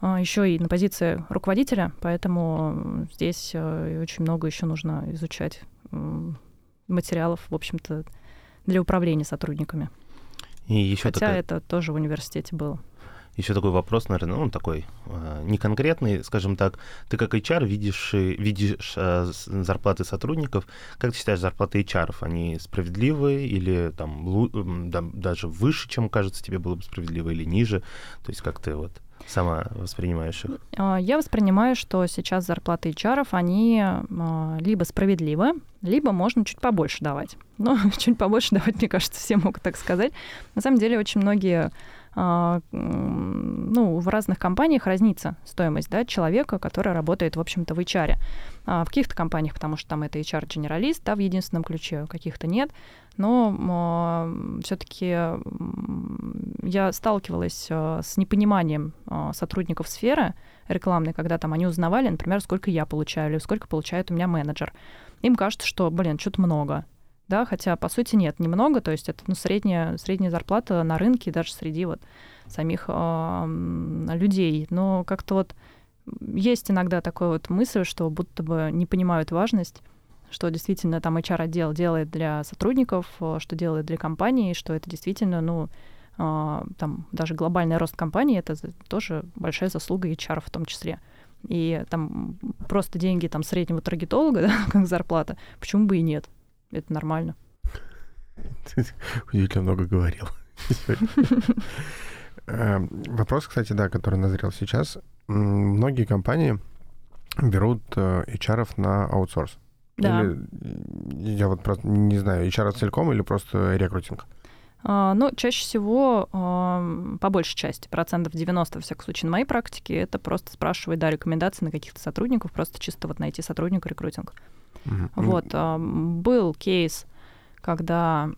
а, еще и на позиции руководителя, поэтому здесь э, очень много еще нужно изучать материалов, в общем-то, для управления сотрудниками. И еще Хотя такая... это тоже в университете было еще такой вопрос, наверное, ну, такой э, не конкретный, скажем так. Ты как HR видишь, видишь э, зарплаты сотрудников. Как ты считаешь, зарплаты HR, они справедливые или там да, даже выше, чем кажется тебе было бы справедливо, или ниже? То есть как ты вот сама воспринимаешь их? А, я воспринимаю, что сейчас зарплаты HR, они а, либо справедливы, либо можно чуть побольше давать. Ну, чуть побольше давать, мне кажется, все могут так сказать. На самом деле очень многие ну, в разных компаниях разнится стоимость да, человека, который работает, в общем-то, в HR. А в каких-то компаниях, потому что там это HR-генералист, да, в единственном ключе, каких-то нет. Но э, все-таки я сталкивалась э, с непониманием э, сотрудников сферы рекламной, когда там они узнавали, например, сколько я получаю или сколько получает у меня менеджер. Им кажется, что, блин, что-то много да, хотя по сути нет, немного, то есть это ну, средняя, средняя зарплата на рынке даже среди вот самих э, людей, но как-то вот есть иногда такая вот мысль, что будто бы не понимают важность, что действительно там HR-отдел делает для сотрудников, что делает для компании, что это действительно, ну, э, там даже глобальный рост компании — это тоже большая заслуга HR в том числе. И там просто деньги там среднего таргетолога, да, как зарплата, почему бы и нет? Это нормально. Ты удивительно много говорил. Эм, вопрос, кстати, да, который назрел сейчас. Многие компании берут э, HR на аутсорс. Да. Или, я вот просто не знаю, HR целиком или просто рекрутинг? Uh, ну, чаще всего, по большей части, процентов 90, во всяком случае, на моей практике, это просто спрашивать, да, рекомендации на каких-то сотрудников, просто чисто вот найти сотрудника рекрутинг. Mm-hmm. Вот, uh, был кейс, когда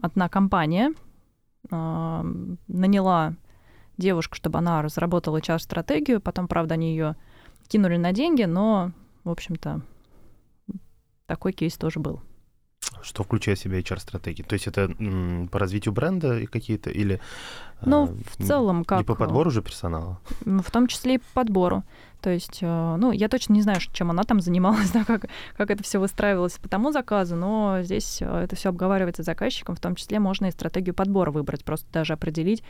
одна компания наняла девушку, чтобы она разработала HR-стратегию, потом, правда, они ее кинули на деньги, но, в общем-то, такой кейс тоже был. Что включает в себя HR-стратегии? То есть это по развитию бренда какие-то или... Ну, э, в целом как... И по подбору же персонала? В том числе и по подбору. То есть, э, ну, я точно не знаю, чем она там занималась, да, как, как это все выстраивалось по тому заказу, но здесь э, это все обговаривается с заказчиком, в том числе можно и стратегию подбора выбрать, просто даже определить,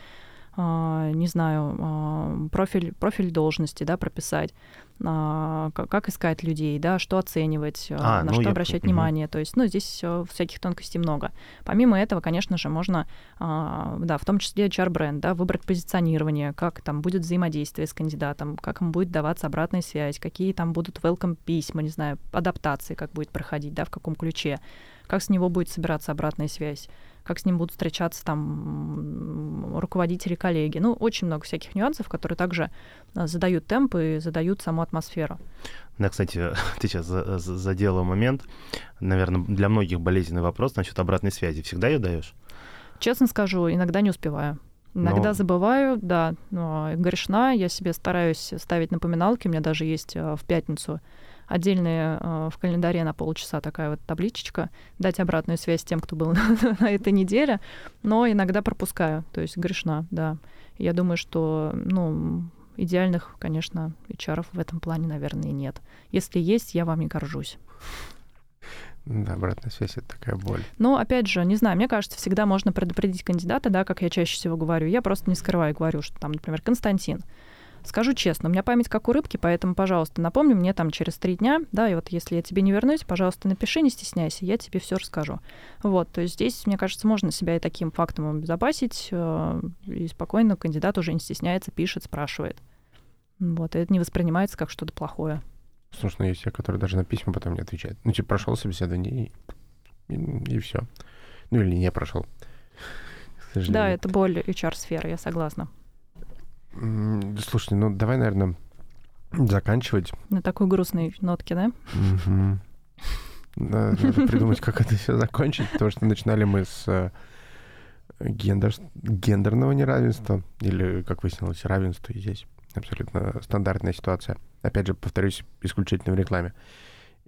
не знаю, а, профиль, профиль должности, да, прописать, а, как искать людей, да, что оценивать, а, на ну, что обращать я... внимание. То есть, ну, здесь всяких тонкостей много. Помимо этого, конечно же, можно, да, в том числе HR-бренд, да, выбрать позиционирование, как там будет взаимодействие с кандидатом, как ему будет даваться обратная связь, какие там будут welcome письма, не знаю, адаптации, как будет проходить, да, в каком ключе, как с него будет собираться обратная связь как с ним будут встречаться там руководители, коллеги. Ну, очень много всяких нюансов, которые также а, задают темп и задают саму атмосферу. Да, кстати, ты сейчас задела момент, наверное, для многих болезненный вопрос насчет обратной связи. Всегда ее даешь? Честно скажу, иногда не успеваю. Иногда Но... забываю, да, но грешна. Я себе стараюсь ставить напоминалки. У меня даже есть а, в пятницу отдельная э, в календаре на полчаса такая вот табличечка, дать обратную связь тем, кто был на этой неделе, но иногда пропускаю, то есть грешна, да. Я думаю, что, ну, идеальных, конечно, HR в этом плане, наверное, нет. Если есть, я вами горжусь. Да, обратная связь — это такая боль. Но, опять же, не знаю, мне кажется, всегда можно предупредить кандидата, да, как я чаще всего говорю. Я просто не скрываю, говорю, что там, например, Константин, Скажу честно, у меня память как у рыбки, поэтому, пожалуйста, напомни мне там через три дня, да, и вот если я тебе не вернусь, пожалуйста, напиши, не стесняйся, я тебе все расскажу. Вот, то есть здесь, мне кажется, можно себя и таким фактом обезопасить, э, и спокойно кандидат уже не стесняется, пишет, спрашивает. Вот, и это не воспринимается как что-то плохое. Слушай, ну есть те, которые даже на письма потом не отвечают. Ну, типа, прошел собеседование и, и, и все. Ну, или не прошел. Да, это боль HR-сферы, я согласна. Слушай, ну давай, наверное, заканчивать. На такой грустной нотке, да? Угу. Надо придумать, как это все закончить, потому что начинали мы с э, гендер, гендерного неравенства, или, как выяснилось, равенства, и здесь абсолютно стандартная ситуация. Опять же, повторюсь, исключительно в рекламе.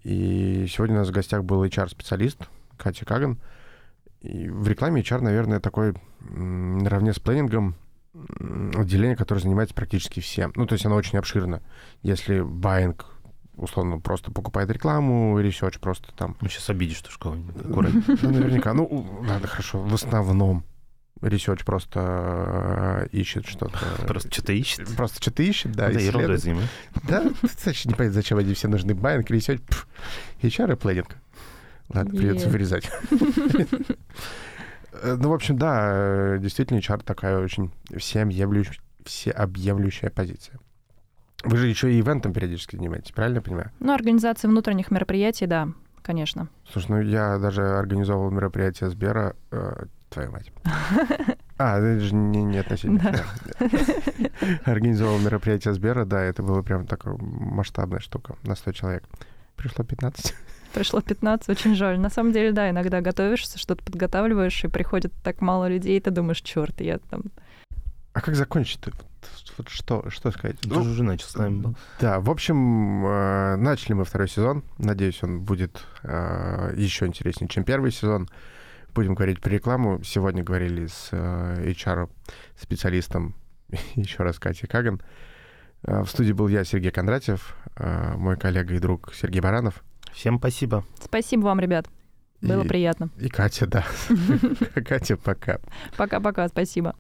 И сегодня у нас в гостях был HR-специалист Катя Каган. И в рекламе HR, наверное, такой наравне с планингом отделение, которое занимается практически всем. Ну, то есть оно очень обширно. Если buying условно просто покупает рекламу, research просто там... Ну, сейчас обидишь что школу. Ну, наверняка. Ну, ладно, хорошо. В основном research просто э, ищет что-то. Просто что-то ищет? Просто что-то ищет, да. Да, ерундой занимает. Да, кстати, не понятно, зачем они все нужны. Buying, research, HR и planning. Ладно, придется вырезать. Э, ну, в общем, да, э, действительно, HR такая очень всем всеобъемлющая позиция. Вы же еще и ивентом периодически занимаетесь, правильно я понимаю? Ну, организация внутренних мероприятий, да, конечно. Слушай, ну я даже организовывал мероприятие Сбера, э, твою мать. А, это же не, не относительно Да. Организовал мероприятие Сбера, да, это было прям такая масштабная штука на 100 человек. Пришло 15. Пришло 15, очень жаль. На самом деле, да, иногда готовишься, что-то подготавливаешь, и приходит так мало людей, и ты думаешь, черт, я там... А как закончить-то? Вот, вот что, что сказать? Ты Ну, же уже начал с нами был. Да, в общем, э, начали мы второй сезон. Надеюсь, он будет э, еще интереснее, чем первый сезон. Будем говорить про рекламу. Сегодня говорили с э, HR-специалистом, еще раз Катей Каган. Э, в студии был я, Сергей Кондратьев, э, мой коллега и друг Сергей Баранов. Всем спасибо. Спасибо вам, ребят. Было и, приятно. И Катя, да. Катя, пока. Пока-пока, спасибо.